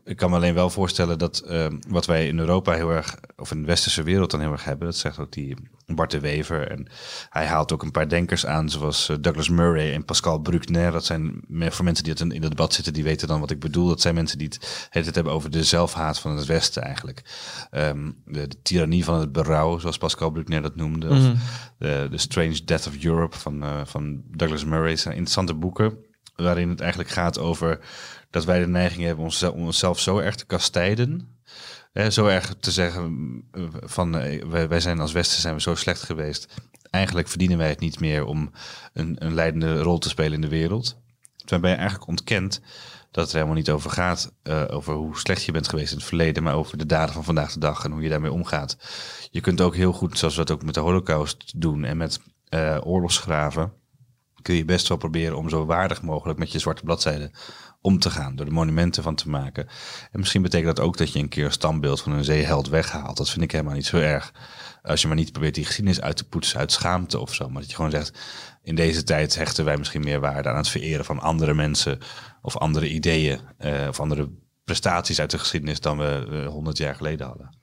Speaker 2: Ik kan me alleen wel voorstellen dat eh, wat wij in Europa heel erg, of in de westerse wereld dan heel erg hebben, dat zegt ook die Bart de Wever. En hij haalt ook een paar denkers aan, zoals eh, Douglas Murray en Pascal Bruckner. Dat zijn voor mensen die het in, in het debat zitten, die weten dan wat ik bedoel. Dat zijn mensen die het, het hebben over de zelfhaat van het Westen eigenlijk. Ehm, de, de tirannie van het berouw, zoals Pascal Bruckner dat noemde. Of
Speaker 1: Mhm.
Speaker 2: de, The Strange Death of Europe van, eh, van Douglas Murray. zijn interessante boeken waarin het eigenlijk gaat over dat wij de neiging hebben om onszelf zo erg te kastijden. Zo erg te zeggen eh, van eh, wij, zijn als Westen zijn we zo slecht geweest. Eigenlijk verdienen wij het niet meer om een, een leidende rol te spelen in de wereld. Waarbij je eigenlijk ontkent dat het er helemaal niet over gaat, eh, over hoe slecht je bent geweest in het verleden, maar over de daden van vandaag de dag en hoe je daarmee omgaat. Je kunt ook heel goed, zoals we dat ook met de Holocaust doen en met eh, oorlogsgraven, kun je best wel proberen om zo waardig mogelijk met je zwarte bladzijde om te gaan, door er monumenten van te maken. En misschien betekent dat ook dat je een keer een standbeeld van een zeeheld weghaalt. Dat vind ik helemaal niet zo erg. Als je maar niet probeert die geschiedenis uit te poetsen uit schaamte of zo. Maar dat je gewoon zegt, in deze tijd hechten wij misschien meer waarde aan het vereren van andere mensen of andere ideeën eh, of andere prestaties uit de geschiedenis dan we honderd jaar geleden hadden.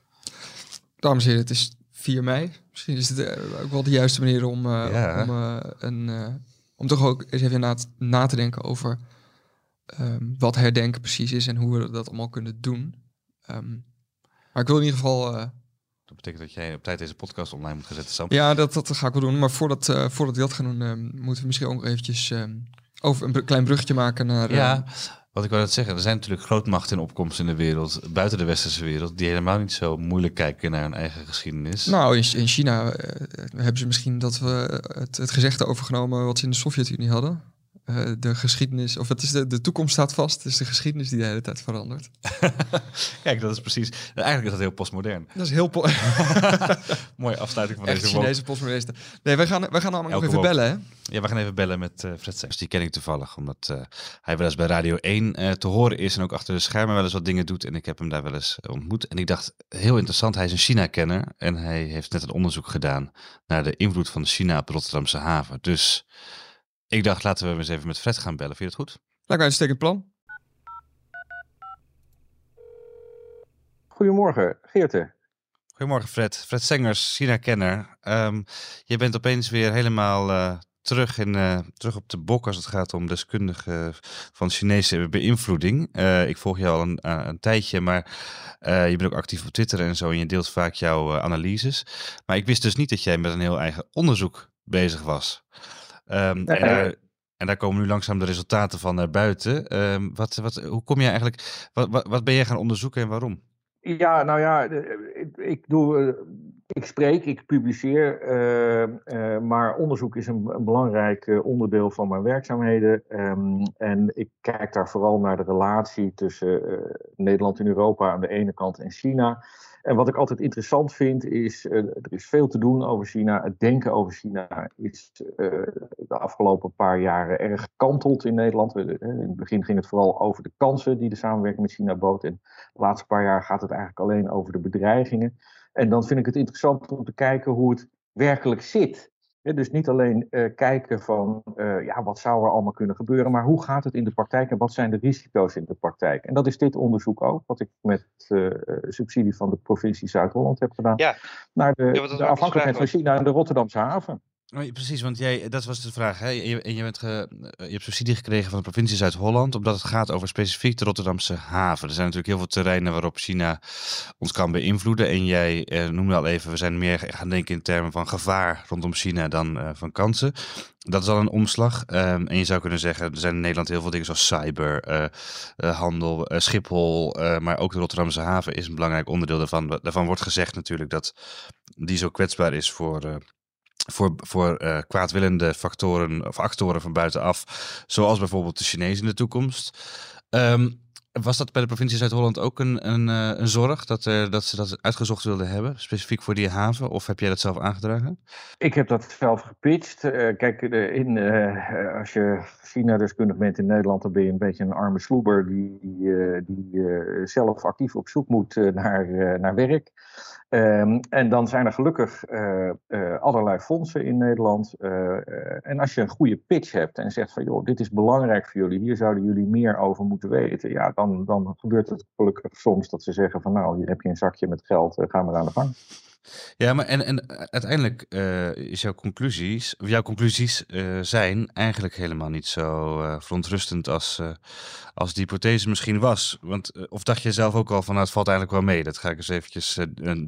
Speaker 1: Dames en heren, het is 4 mei. Misschien is het eh, ook wel de juiste manier om, eh,
Speaker 2: Ja.
Speaker 1: om, eh, een, eh, om toch ook eens even na, na te denken over ehm, wat herdenken precies is en hoe we dat allemaal kunnen doen. Ehm, maar ik wil in ieder geval eh,
Speaker 2: Dat betekent dat jij op tijd deze podcast online moet gaan zetten, Sam.
Speaker 1: Ja, dat, dat ga ik wel doen. Maar voordat, uh, voordat we dat gaan doen, uh, moeten we misschien ook nog eventjes uh, over een klein bruggetje maken naar...
Speaker 2: Ja, wat ik wou net zeggen. Er zijn natuurlijk grootmachten in opkomst in de wereld, buiten de westerse wereld, die helemaal niet zo moeilijk kijken naar hun eigen geschiedenis.
Speaker 1: Nou, in, in China hebben ze misschien dat we het, het gezegde overgenomen wat ze in de Sovjet-Unie hadden. Uh, de geschiedenis, of het is de, de toekomst staat vast, het is de geschiedenis die de hele tijd verandert.
Speaker 2: Kijk, dat is precies, eigenlijk is dat heel postmodern.
Speaker 1: Dat is heel po
Speaker 2: Mooie afsluiting van
Speaker 1: Echt
Speaker 2: deze
Speaker 1: Chinese postmoderne. Nee, wij gaan, wij gaan namelijk nog even bellen, hè?
Speaker 2: Ja, we gaan even bellen met uh, Fred Sengers. Die ken ik toevallig, omdat uh, hij wel eens bij Radio 1 uh, te horen is en ook achter de schermen wel eens wat dingen doet. En ik heb hem daar wel eens ontmoet. En ik dacht, heel interessant, hij is een China-kenner en hij heeft net een onderzoek gedaan naar de invloed van China op de Rotterdamse haven. Dus... Ik dacht, laten we eens even met Fred gaan bellen. Vind je dat goed?
Speaker 1: Lijkt mij een stekend plan.
Speaker 3: Goedemorgen, Geerte.
Speaker 2: Goedemorgen, Fred. Fred Sengers, China-kenner. Um, je bent opeens weer helemaal uh, terug, in, uh, terug op de bok als het gaat om deskundigen van Chinese beïnvloeding. Uh, ik volg jou al een, een tijdje, maar je bent ook actief op Twitter en zo en je deelt vaak jouw analyses. Maar ik wist dus niet dat jij met een heel eigen onderzoek bezig was. Um, en, daar, en, daar, komen nu langzaam de resultaten van naar buiten. Um, wat, wat, hoe kom je eigenlijk, wat, wat, wat, ben jij gaan onderzoeken en waarom?
Speaker 3: Ja, nou ja, ik, ik doe, ik spreek, ik publiceer, uh, uh, maar onderzoek is een, een belangrijk uh, onderdeel van mijn werkzaamheden. Um, en ik kijk daar vooral naar de relatie tussen Nederland en Europa aan de ene kant en China. En wat ik altijd interessant vind is, uh, er is veel te doen over China. Het denken over China is uh, de afgelopen paar jaren erg gekanteld in Nederland. In het begin ging het vooral over de kansen die de samenwerking met China bood. En de laatste paar jaar gaat het eigenlijk alleen over de bedreigingen. En dan vind ik het interessant om te kijken hoe het werkelijk zit. Dus niet alleen uh, kijken van uh, ja, wat zou er allemaal kunnen gebeuren, maar hoe gaat het in de praktijk en wat zijn de risico's in de praktijk? En dat is dit onderzoek ook, wat ik met uh, subsidie van de provincie Zuid-Holland heb gedaan,
Speaker 2: ja.
Speaker 3: naar de, ja, de afhankelijkheid van China en de Rotterdamse haven.
Speaker 2: Precies, want jij, dat was de vraag. Hè? Je, bent ge, je hebt subsidie gekregen van de provincie Zuid-Holland, omdat het gaat over specifiek de Rotterdamse haven. Er zijn natuurlijk heel veel terreinen waarop China ons kan beïnvloeden. En jij eh, noemde al even, we zijn meer gaan denken in termen van gevaar rondom China dan uh, van kansen. Dat is al een omslag. Um, en je zou kunnen zeggen, er zijn in Nederland heel veel dingen zoals cyber, uh, uh, Schiphol, maar ook de Rotterdamse haven is een belangrijk onderdeel daarvan. Daarvan wordt gezegd natuurlijk dat die zo kwetsbaar is voor voor, voor uh, kwaadwillende factoren of actoren van buitenaf, zoals bijvoorbeeld de Chinezen in de toekomst. Um, was dat bij de provincie Zuid-Holland ook een, een, uh, een zorg dat, uh, dat ze dat uitgezocht wilden hebben, specifiek voor die haven? Of heb jij dat zelf aangedragen?
Speaker 3: Ik heb dat zelf gepitcht. Kijk, in, als je China-deskundig bent in Nederland, dan ben je een beetje een arme sloeber die, die, die zelf actief op zoek moet naar, naar werk. Um, en dan zijn er gelukkig uh, uh, allerlei fondsen in Nederland. Uh, en als je een goede pitch hebt en zegt van joh, dit is belangrijk voor jullie, hier zouden jullie meer over moeten weten. Ja, dan, dan gebeurt het gelukkig soms dat ze zeggen van nou, hier heb je een zakje met geld, ga maar aan de gang.
Speaker 2: Ja, maar en, en uiteindelijk uh, is jouw conclusies, of jouw conclusies uh, zijn eigenlijk helemaal niet zo uh, verontrustend als, als die hypothese misschien was. Want of dacht je zelf ook al van nou, het valt eigenlijk wel mee. Dat ga ik eens eventjes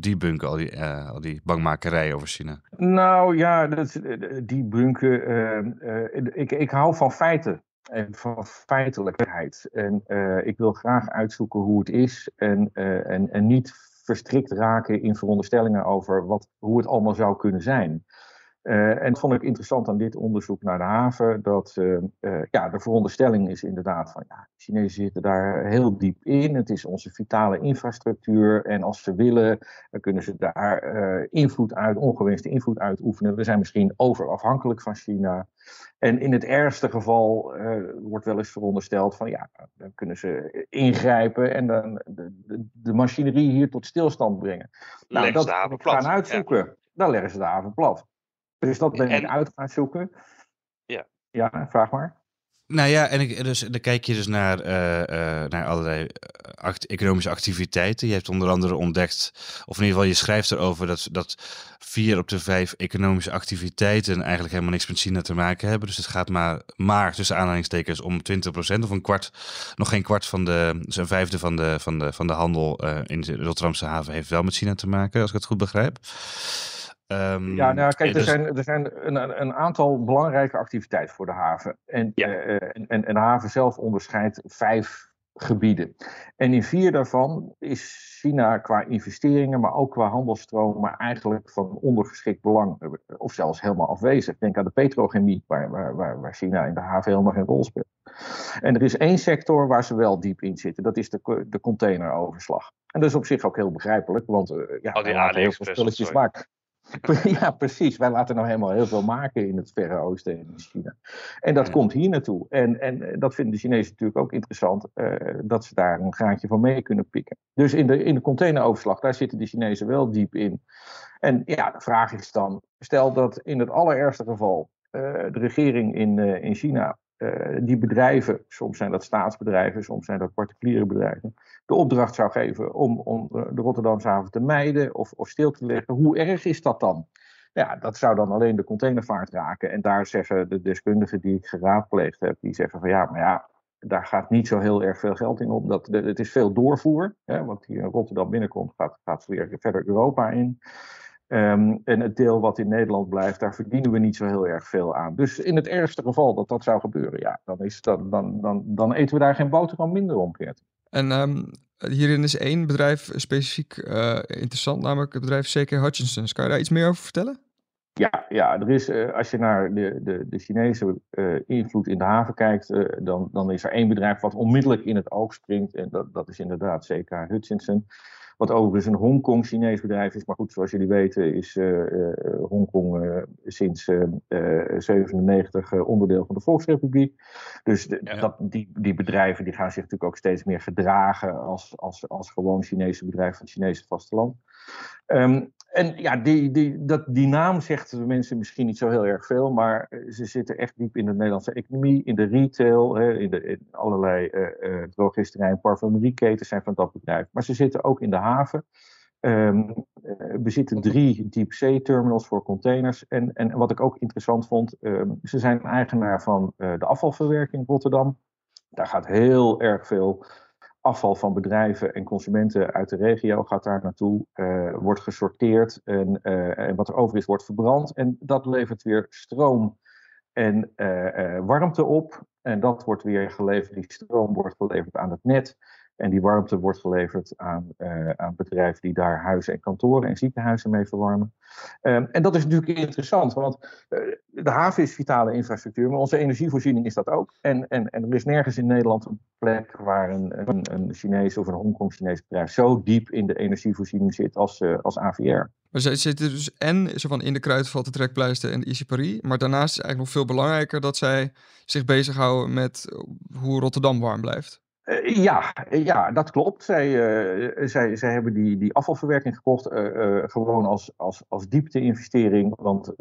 Speaker 2: debunken, al die, al die bangmakerij over China.
Speaker 3: Nou ja, dat, debunken. ik, ik hou van feiten en van feitelijkheid. En ik wil graag uitzoeken hoe het is en, en, en niet verstrikt raken in veronderstellingen over wat, hoe het allemaal zou kunnen zijn. Uh, en dat vond ik interessant aan dit onderzoek naar de haven, dat uh, uh, ja, de veronderstelling is inderdaad van ja, de Chinezen zitten daar heel diep in. Het is onze vitale infrastructuur en als ze willen, dan kunnen ze daar invloed uit, ongewenste invloed uitoefenen. We zijn misschien overafhankelijk van China. En in het ergste geval wordt wel eens verondersteld van ja, dan kunnen ze ingrijpen en dan de, de, de machinerie hier tot stilstand brengen.
Speaker 4: Nou, dat gaan
Speaker 3: uitzoeken. Ja. Dan leggen ze de haven plat. Dus dat ben ik uit gaan zoeken.
Speaker 4: Ja.
Speaker 3: Ja, vraag maar.
Speaker 2: Nou ja, en ik, dus, dan kijk je dus naar, uh, uh, naar allerlei act economische activiteiten. Je hebt onder andere ontdekt, of in ieder geval je schrijft erover, dat, dat vier op de vijf economische activiteiten eigenlijk helemaal niks met China te maken hebben. Dus het gaat maar, maar tussen aanhalingstekens om 20% of een kwart, nog geen kwart van de, dus een vijfde van de, van de, van de handel in de Rotterdamse haven heeft wel met China te maken, als ik het goed begrijp.
Speaker 3: Um, ja, nou kijk, er dus zijn, er zijn een, een, aantal belangrijke activiteiten voor de haven. En, ja. uh, en, en, de haven zelf onderscheidt vijf gebieden. En in vier daarvan is China qua investeringen, maar ook qua handelsstromen eigenlijk van ondergeschikt belang. Eh, of zelfs helemaal afwezig. Denk aan de petrochemie, waar, waar, waar China in de haven helemaal geen rol speelt. En er is één sector waar ze wel diep in zitten. Dat is de, de containeroverslag. En dat is op zich ook heel begrijpelijk, want uh, ja,
Speaker 4: oh, die heel veel spulletjes
Speaker 3: maken. Ja, precies. Wij laten nou helemaal heel veel maken in het Verre Oosten en in China. En dat komt hier naartoe. En, en eh, dat vinden de Chinezen natuurlijk ook interessant, uh, dat ze daar een graantje van mee kunnen pikken. Dus in de, in de containeroverslag, daar zitten de Chinezen wel diep in. En ja, de vraag is dan, stel dat in het allerergste geval uh, de regering in, in China uh, die bedrijven, soms zijn dat staatsbedrijven, soms zijn dat particuliere bedrijven, de opdracht zou geven om, om de Rotterdamse haven te mijden of, of stil te leggen. Hoe erg is dat dan? Ja, dat zou dan alleen de containervaart raken. En daar zeggen de deskundigen die ik geraadpleegd heb, die zeggen van ja, maar ja, daar gaat niet zo heel erg veel geld in op. Dat, het is veel doorvoer, hè, want hier in Rotterdam binnenkomt, gaat, gaat weer verder Europa in. Um, en het deel wat in Nederland blijft, daar verdienen we niet zo heel erg veel aan. Dus in het ergste geval dat dat zou gebeuren, ja, dan, is dat, dan, dan, dan eten we daar geen boterham minder om.
Speaker 1: En um, hierin is één bedrijf specifiek uh, interessant, namelijk het bedrijf CK Hutchinson's. Kan je daar iets meer over vertellen?
Speaker 3: Ja, ja er is, uh, als je naar de, de, de Chinese uh, invloed in de haven kijkt, dan, dan is er één bedrijf wat onmiddellijk in het oog springt. En dat, dat is inderdaad CK Hutchinson. Wat overigens een Hongkong-Chinees bedrijf is. Maar goed, zoals jullie weten is uh, Hongkong uh, sinds 1997 onderdeel van de Volksrepubliek. Dus de, dat, die, die bedrijven die gaan zich natuurlijk ook steeds meer gedragen als, als, als gewoon Chinese bedrijf van het Chinese vasteland. Um, en ja, die, die, dat, die naam zegt de mensen misschien niet zo heel erg veel, maar ze zitten echt diep in de Nederlandse economie, in de retail, hè, in, de, in allerlei uh, uh, en parfumerieketens zijn van dat bedrijf. Maar ze zitten ook in de haven. Um, we zitten drie diepzee-terminals voor containers. En, en wat ik ook interessant vond, um, ze zijn eigenaar van uh, de afvalverwerking Rotterdam. Daar gaat heel erg veel afval van bedrijven en consumenten uit de regio gaat daar naartoe, uh, wordt gesorteerd en, uh, en, wat er over is wordt verbrand. En dat levert weer stroom en uh, warmte op. En dat wordt weer geleverd, die stroom wordt geleverd aan het net. En die warmte wordt geleverd aan, uh, aan bedrijven die daar huizen en kantoren en ziekenhuizen mee verwarmen. Um, en dat is natuurlijk interessant, want uh, de haven is vitale infrastructuur, maar onze energievoorziening is dat ook. En, en, en er is nergens in Nederland een plek waar een, een, een Chinees of een Hongkong-Chinees bedrijf zo diep in de energievoorziening zit als, uh, als AVR.
Speaker 1: Maar ze zitten dus en zo van in de kruidvat, de trekpleister en de Easy Paris. Maar daarnaast is eigenlijk nog veel belangrijker dat zij zich bezighouden met hoe Rotterdam warm blijft.
Speaker 3: Uh, ja, ja, dat klopt. Zij, uh, zij, zij hebben die, die afvalverwerking gekocht gewoon als, als, als diepte-investering. Want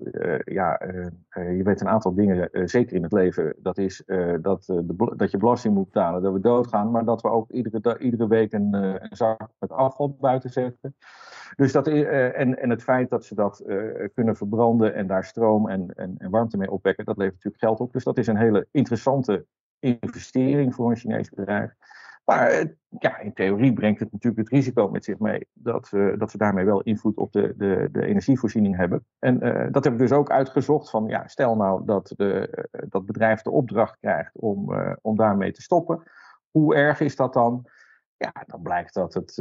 Speaker 3: ja, je weet een aantal dingen, zeker in het leven, dat is dat, de, dat je belasting moet betalen, dat we doodgaan, maar dat we ook iedere, iedere week een, een zak met afval buiten zetten. Dus dat, en, en het feit dat ze dat kunnen verbranden en daar stroom en, en, en warmte mee opwekken, dat levert natuurlijk geld op. Dus dat is een hele interessante investering voor een Chinees bedrijf. Maar eh, ja, in theorie brengt het natuurlijk het risico met zich mee dat, uh, dat ze daarmee wel invloed op de, de, de energievoorziening hebben. En uh, dat heb ik dus ook uitgezocht van, ja, stel nou dat de, dat bedrijf de opdracht krijgt om, uh, om daarmee te stoppen. Hoe erg is dat dan? Ja, dan blijkt dat het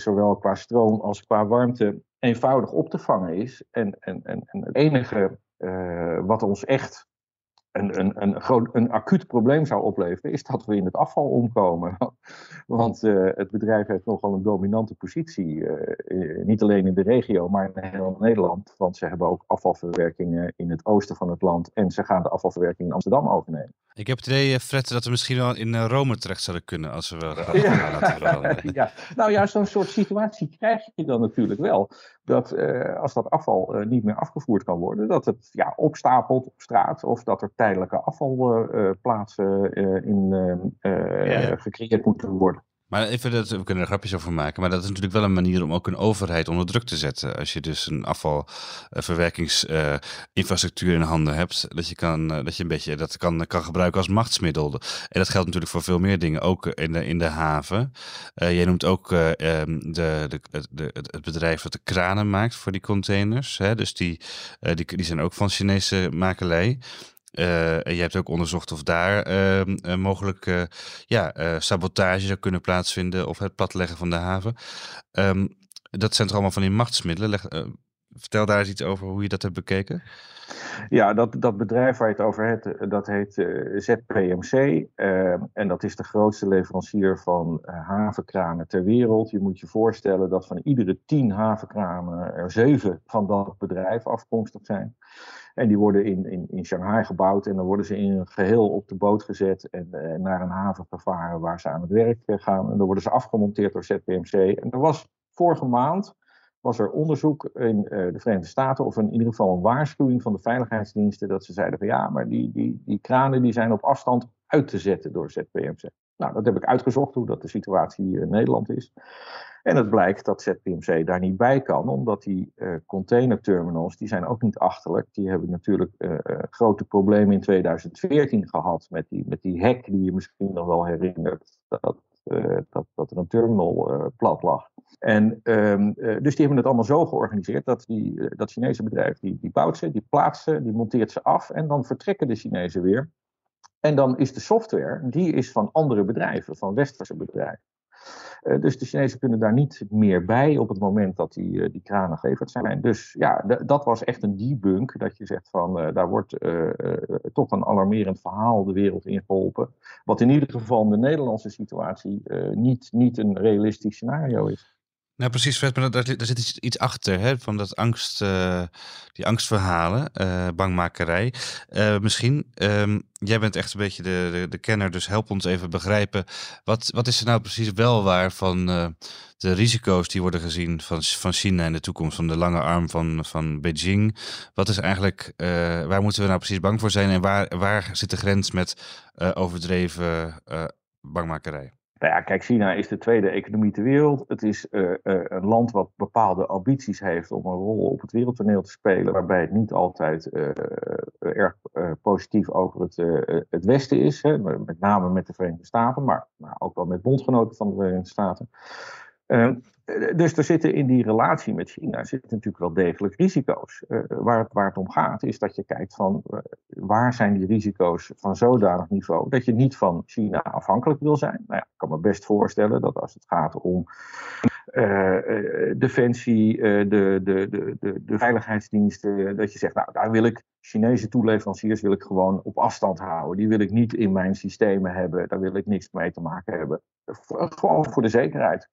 Speaker 3: zowel qua stroom als qua warmte eenvoudig op te vangen is. En, en, en, en het enige wat ons echt een, een, een, groot, een acuut probleem zou opleveren, is dat we in het afval omkomen. Want uh, het bedrijf heeft nogal een dominante positie, uh, niet alleen in de regio, maar in heel Nederland. Want ze hebben ook afvalverwerking in het oosten van het land en ze gaan de afvalverwerking in Amsterdam overnemen.
Speaker 2: Ik heb het idee, Fred, dat we misschien wel in Rome terecht zouden kunnen als we wel ja.
Speaker 3: ja, nou ja, zo'n soort situatie krijg je dan natuurlijk wel. Dat als dat afval niet meer afgevoerd kan worden, dat het ja, opstapelt op straat of dat er tijdelijke afvalplaatsen in gecreëerd moeten worden.
Speaker 2: Maar even dat, we kunnen er grapjes over maken, maar dat is natuurlijk wel een manier om ook een overheid onder druk te zetten. Als je dus een afvalverwerkingsinfrastructuur in handen hebt, dat je, kan, dat je een beetje dat kan, kan gebruiken als machtsmiddel. En dat geldt natuurlijk voor veel meer dingen, ook in de, in de haven. Uh, jij noemt ook uh, de, de, de, het bedrijf dat de kranen maakt voor die containers. Hè? Dus die, uh, die, die zijn ook van Chinese makelij. Uh, je hebt ook onderzocht of daar uh, mogelijk uh, ja, sabotage zou kunnen plaatsvinden of het platleggen van de haven. Um, dat zijn toch allemaal van die machtsmiddelen. Vertel daar eens iets over hoe je dat hebt bekeken.
Speaker 3: Ja, dat, dat bedrijf waar je het over hebt, dat heet ZPMC. en dat is de grootste leverancier van havenkranen ter wereld. Je moet je voorstellen dat van iedere tien havenkranen er zeven van dat bedrijf afkomstig zijn. En die worden in, in, in Shanghai gebouwd en dan worden ze in een geheel op de boot gezet en eh, naar een haven vervaren waar ze aan het werk eh, gaan. En dan worden ze afgemonteerd door ZPMC. En er was vorige maand was er onderzoek in uh, de Verenigde Staten, of in ieder geval een waarschuwing van de veiligheidsdiensten, dat ze zeiden van ja, maar die, die, die kranen die zijn op afstand uit te zetten door ZPMC. Nou, dat heb ik uitgezocht hoe dat de situatie in Nederland is. En het blijkt dat ZPMC daar niet bij kan, omdat die uh, containerterminals, die zijn ook niet achterlijk. Die hebben natuurlijk uh, grote problemen in 2014 gehad met die, met die hack die je misschien nog wel herinnert. Dat, dat, dat er een terminal plat lag. En, um, dus die hebben het allemaal zo georganiseerd dat die, dat Chinese bedrijf die, die bouwt ze, die plaatst ze, die monteert ze af en dan vertrekken de Chinezen weer. En dan is de software, die is van andere bedrijven, van westerse bedrijven. Uh, dus de Chinezen kunnen daar niet meer bij op het moment dat die, uh, die kranen geleverd zijn. Dus ja, dat was echt een debunk. Dat je zegt van uh, daar wordt toch een alarmerend verhaal de wereld in geholpen. Wat in ieder geval in de Nederlandse situatie niet, niet een realistisch scenario is.
Speaker 2: Nou, precies, Fred, maar daar, zit iets, achter, hè, van dat angst, uh, die angstverhalen, uh, bangmakerij. Uh, misschien, um, jij bent echt een beetje de, de, de, kenner, dus help ons even begrijpen. Wat, wat is er nou precies wel waar van de risico's die worden gezien van, van China in de toekomst, van de lange arm van, van Beijing? Wat is eigenlijk, waar moeten we nou precies bang voor zijn en waar, waar zit de grens met overdreven bangmakerij?
Speaker 3: Nou ja, kijk, China is de tweede economie ter wereld. Het is uh, uh, een land wat bepaalde ambities heeft om een rol op het wereldtoneel te spelen, waarbij het niet altijd uh, erg positief over het, het Westen is. Hè, met name met de Verenigde Staten, maar, maar ook wel met bondgenoten van de Verenigde Staten. Dus er zitten in die relatie met China zitten natuurlijk wel degelijk risico's. Uh, waar, het, waar het om gaat is dat je kijkt van uh, waar zijn die risico's van zodanig niveau dat je niet van China afhankelijk wil zijn. Nou ja, ik kan me best voorstellen dat als het gaat om uh, defensie, de, de, de, de, de veiligheidsdiensten, dat je zegt, nou daar wil ik Chinese toeleveranciers wil ik gewoon op afstand houden. Die wil ik niet in mijn systemen hebben, daar wil ik niks mee te maken hebben. Gewoon voor de zekerheid.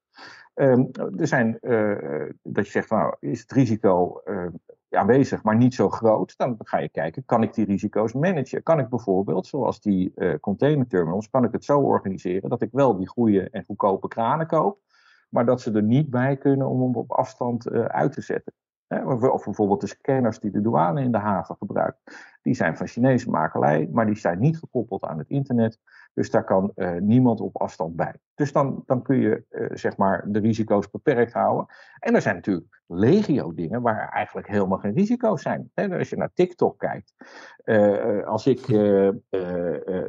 Speaker 3: Um, er zijn, uh, dat je zegt, nou, is het risico uh, aanwezig, maar niet zo groot? Dan ga je kijken, kan ik die risico's managen? Kan ik bijvoorbeeld, zoals die uh, containerterminals, kan ik het zo organiseren dat ik wel die goede en goedkope kranen koop, maar dat ze er niet bij kunnen om hem op afstand uit te zetten? Of bijvoorbeeld de scanners die de douane in de haven gebruikt. Die zijn van Chinese makelij, maar die zijn niet gekoppeld aan het internet. Dus daar kan uh, niemand op afstand bij. Dus dan, dan kun je uh, zeg maar de risico's beperkt houden. En er zijn natuurlijk legio dingen waar eigenlijk helemaal geen risico's zijn. Als je naar TikTok kijkt. Uh, als ik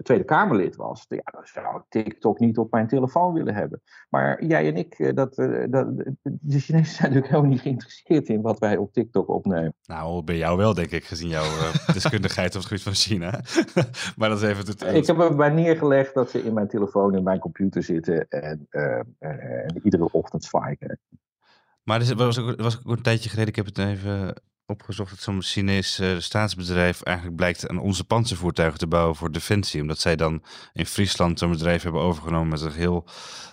Speaker 3: Tweede Kamerlid was, ja, dan zou ik TikTok niet op mijn telefoon willen hebben. Maar jij en ik, dat, dat, de Chinezen zijn natuurlijk helemaal niet geïnteresseerd in wat wij op TikTok opnemen.
Speaker 2: Nou, bij jou wel, denk ik, gezien jouw deskundigheid op het gebied van China. maar dat is even... Het,
Speaker 3: ik heb erbij neergelegd dat ze in mijn telefoon en mijn computer zitten en, uh, en iedere ochtend zwaaien.
Speaker 2: Maar er was ook, was ook een tijdje geleden, ik heb het even opgezocht dat zo'n Chinees staatsbedrijf eigenlijk blijkt aan onze panzervoertuigen te bouwen voor defensie. Omdat zij dan in Friesland een bedrijf hebben overgenomen met een heel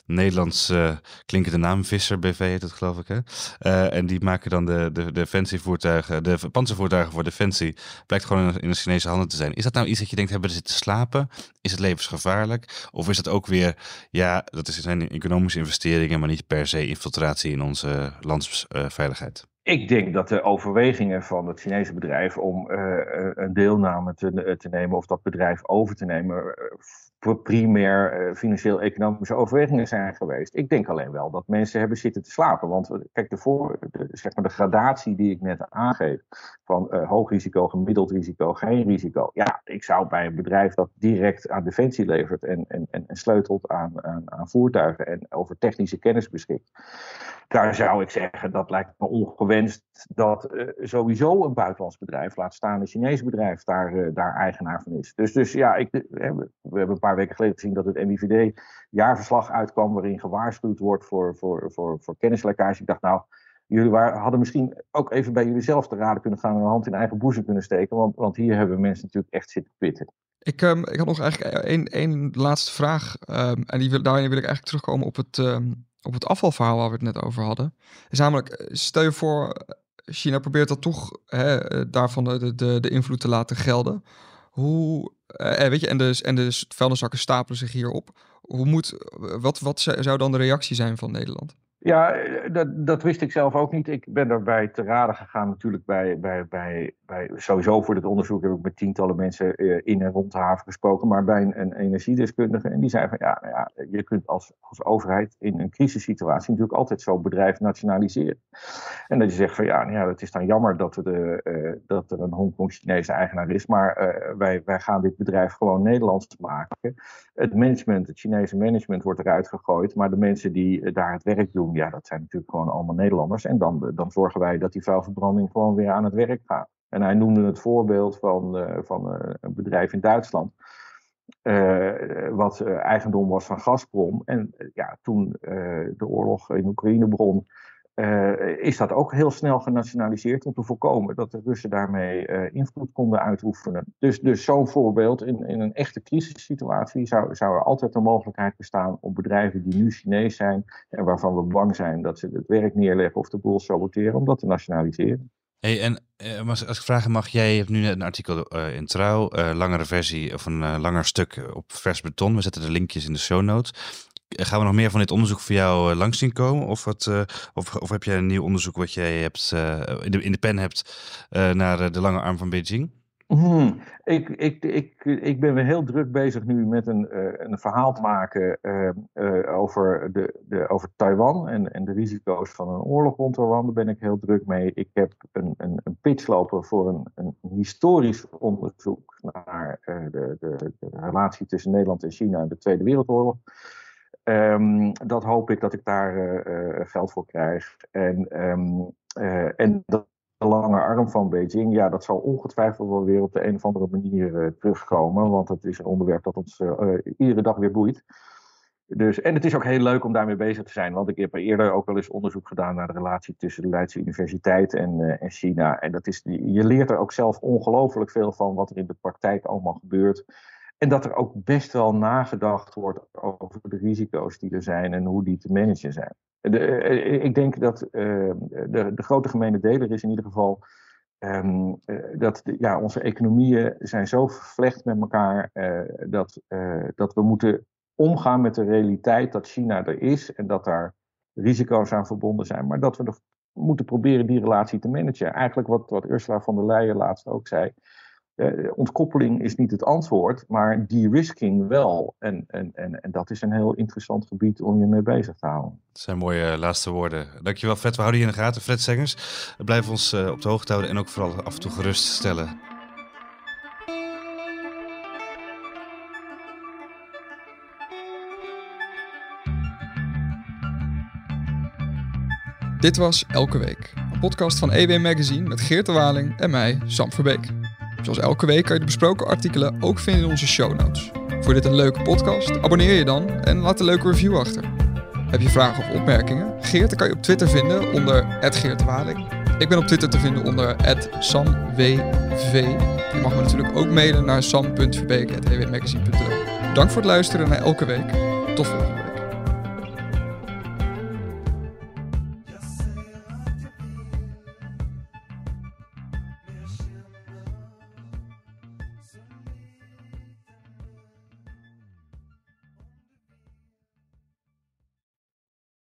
Speaker 2: Nederlands uh, klinkende naam. Visser BV heet het geloof ik. Hè? Uh, en die maken dan de, de, de defensievoertuigen, de panzervoertuigen voor defensie. Blijkt gewoon in, de Chinese handen te zijn. Is dat nou iets dat je denkt, hebben ze zitten slapen? Is het levensgevaarlijk? Of is dat ook weer, ja, dat zijn economische investeringen, maar niet per se infiltratie in onze landsveiligheid?
Speaker 3: Ik denk dat de overwegingen van het Chinese bedrijf om uh, een deelname te, te, nemen of dat bedrijf over te nemen, primair uh, financieel-economische overwegingen zijn geweest. Ik denk alleen wel dat mensen hebben zitten te slapen. Want kijk, de, de, zeg maar de gradatie die ik net aangeef, van hoog risico, gemiddeld risico, geen risico. Ja, ik zou bij een bedrijf dat direct aan defensie levert en, en, en, sleutelt aan, aan, voertuigen en over technische kennis beschikt daar zou ik zeggen, dat lijkt me ongewenst dat sowieso een buitenlands bedrijf, laat staan een Chinees bedrijf, daar, daar eigenaar van is. Dus, dus ja, ik, we hebben een paar weken geleden gezien dat het MIVD jaarverslag uitkwam waarin gewaarschuwd wordt voor, voor, voor, voor. Ik dacht nou, jullie waren, hadden misschien ook even bij jullie zelf te raden kunnen gaan en een hand in eigen boezem kunnen steken, want, want hier hebben mensen natuurlijk echt zitten pitten.
Speaker 1: Ik, um, ik had nog eigenlijk één, één laatste vraag. Um, en die daarin wil ik eigenlijk terugkomen op het, um, op het afvalverhaal waar we het net over hadden. Is namelijk, stel je voor, China probeert dat toch hè, eh, daarvan de, de, de invloed te laten gelden. Hoe, eh, weet je, en de, en de vuilniszakken stapelen zich hierop. Hoe moet, wat, wat zou dan de reactie zijn van Nederland?
Speaker 3: Ja, dat, dat wist ik zelf ook niet. Ik ben daarbij te raden gegaan natuurlijk bij, bij, bij, bij sowieso voor dit onderzoek heb ik met tientallen mensen eh, in en rond de haven gesproken, maar bij een, energiedeskundige. En die zei van ja, nou ja, je kunt als, als overheid in een crisissituatie natuurlijk altijd zo'n bedrijf nationaliseren. En dat je zegt van ja, nou ja, het is dan jammer dat er, de, uh, dat er een Hongkong-Chinese eigenaar is, maar wij, wij gaan dit bedrijf gewoon Nederlands maken. Het management, het Chinese management wordt eruit gegooid, maar de mensen die daar het werk doen, ja, dat zijn natuurlijk gewoon allemaal Nederlanders. En dan, dan zorgen wij dat die vuilverbranding gewoon weer aan het werk gaat. En hij noemde het voorbeeld van, uh, van uh, een bedrijf in Duitsland. Wat eigendom was van Gazprom. En ja, toen de oorlog in Oekraïne begon, is dat ook heel snel genationaliseerd om te voorkomen dat de Russen daarmee invloed konden uitoefenen. Dus, dus zo'n voorbeeld in, in een echte crisissituatie zou, zou er altijd de mogelijkheid bestaan om bedrijven die nu Chinees zijn en waarvan we bang zijn dat ze het werk neerleggen of de boel saboteren, om dat te nationaliseren.
Speaker 2: Hey, en uh, als ik vragen mag, jij hebt nu net een artikel in Trouw, uh, langere versie of een langer stuk op vers beton. We zetten de linkjes in de show notes. Gaan we nog meer van dit onderzoek voor jou langs zien komen? Of, wat, of, of heb jij een nieuw onderzoek wat jij hebt, in, de, in de pen hebt naar de lange arm van Beijing?
Speaker 3: Hmm. Ik, ik, ik, ik ben weer heel druk bezig nu met een, een verhaal te maken over, de, de, over Taiwan en, en de risico's van een oorlog rond Taiwan. Daar ben ik heel druk mee. Ik heb een, een, een pitch lopen voor een, een historisch onderzoek naar de, de, de, relatie tussen Nederland en China in de Tweede Wereldoorlog. Um, dat hoop ik dat ik daar geld voor krijg. En, um, en dat lange arm van Beijing, ja, dat zal ongetwijfeld wel weer op de een of andere manier terugkomen. Want het is een onderwerp dat ons iedere dag weer boeit. Dus, en het is ook heel leuk om daarmee bezig te zijn. Want ik heb eerder ook wel eens onderzoek gedaan naar de relatie tussen de Leidse Universiteit en, en China. En dat is, je leert er ook zelf ongelooflijk veel van wat er in de praktijk allemaal gebeurt. En dat er ook best wel nagedacht wordt over de risico's die er zijn en hoe die te managen zijn. De, eh, ik denk dat uh, de, de, grote gemene deler is in ieder geval um, uh, dat de, ja, onze economieën zijn zo vervlecht met elkaar uh, dat, dat we moeten omgaan met de realiteit dat China er is en dat daar risico's aan verbonden zijn, maar dat we moeten proberen die relatie te managen. Eigenlijk wat, wat Ursula von der Leyen laatst ook zei. Uh, ontkoppeling is niet het antwoord, maar de-risking wel. En, en, en, en dat is een heel interessant gebied om je mee bezig te houden.
Speaker 2: Dat zijn mooie uh, laatste woorden. Dankjewel Fred, we houden je in de gaten. Fred Sengers, blijf ons uh, op de hoogte houden en ook vooral af en toe gerust stellen.
Speaker 1: Dit was Elke Week, een podcast van EW Magazine met Geert de Waling en mij, Sam Verbeek. Zoals elke week kan je de besproken artikelen ook vinden in onze show notes. Voor dit een leuke podcast? Abonneer je dan en laat een leuke review achter. Heb je vragen of opmerkingen? Geert kan je op Twitter vinden onder @geertwaling. Ik ben op Twitter te vinden onder @samwv. Je mag me natuurlijk ook mailen naar sam.verbeek.ewmagazine.nl. Dank voor het luisteren naar elke week. Tot volgende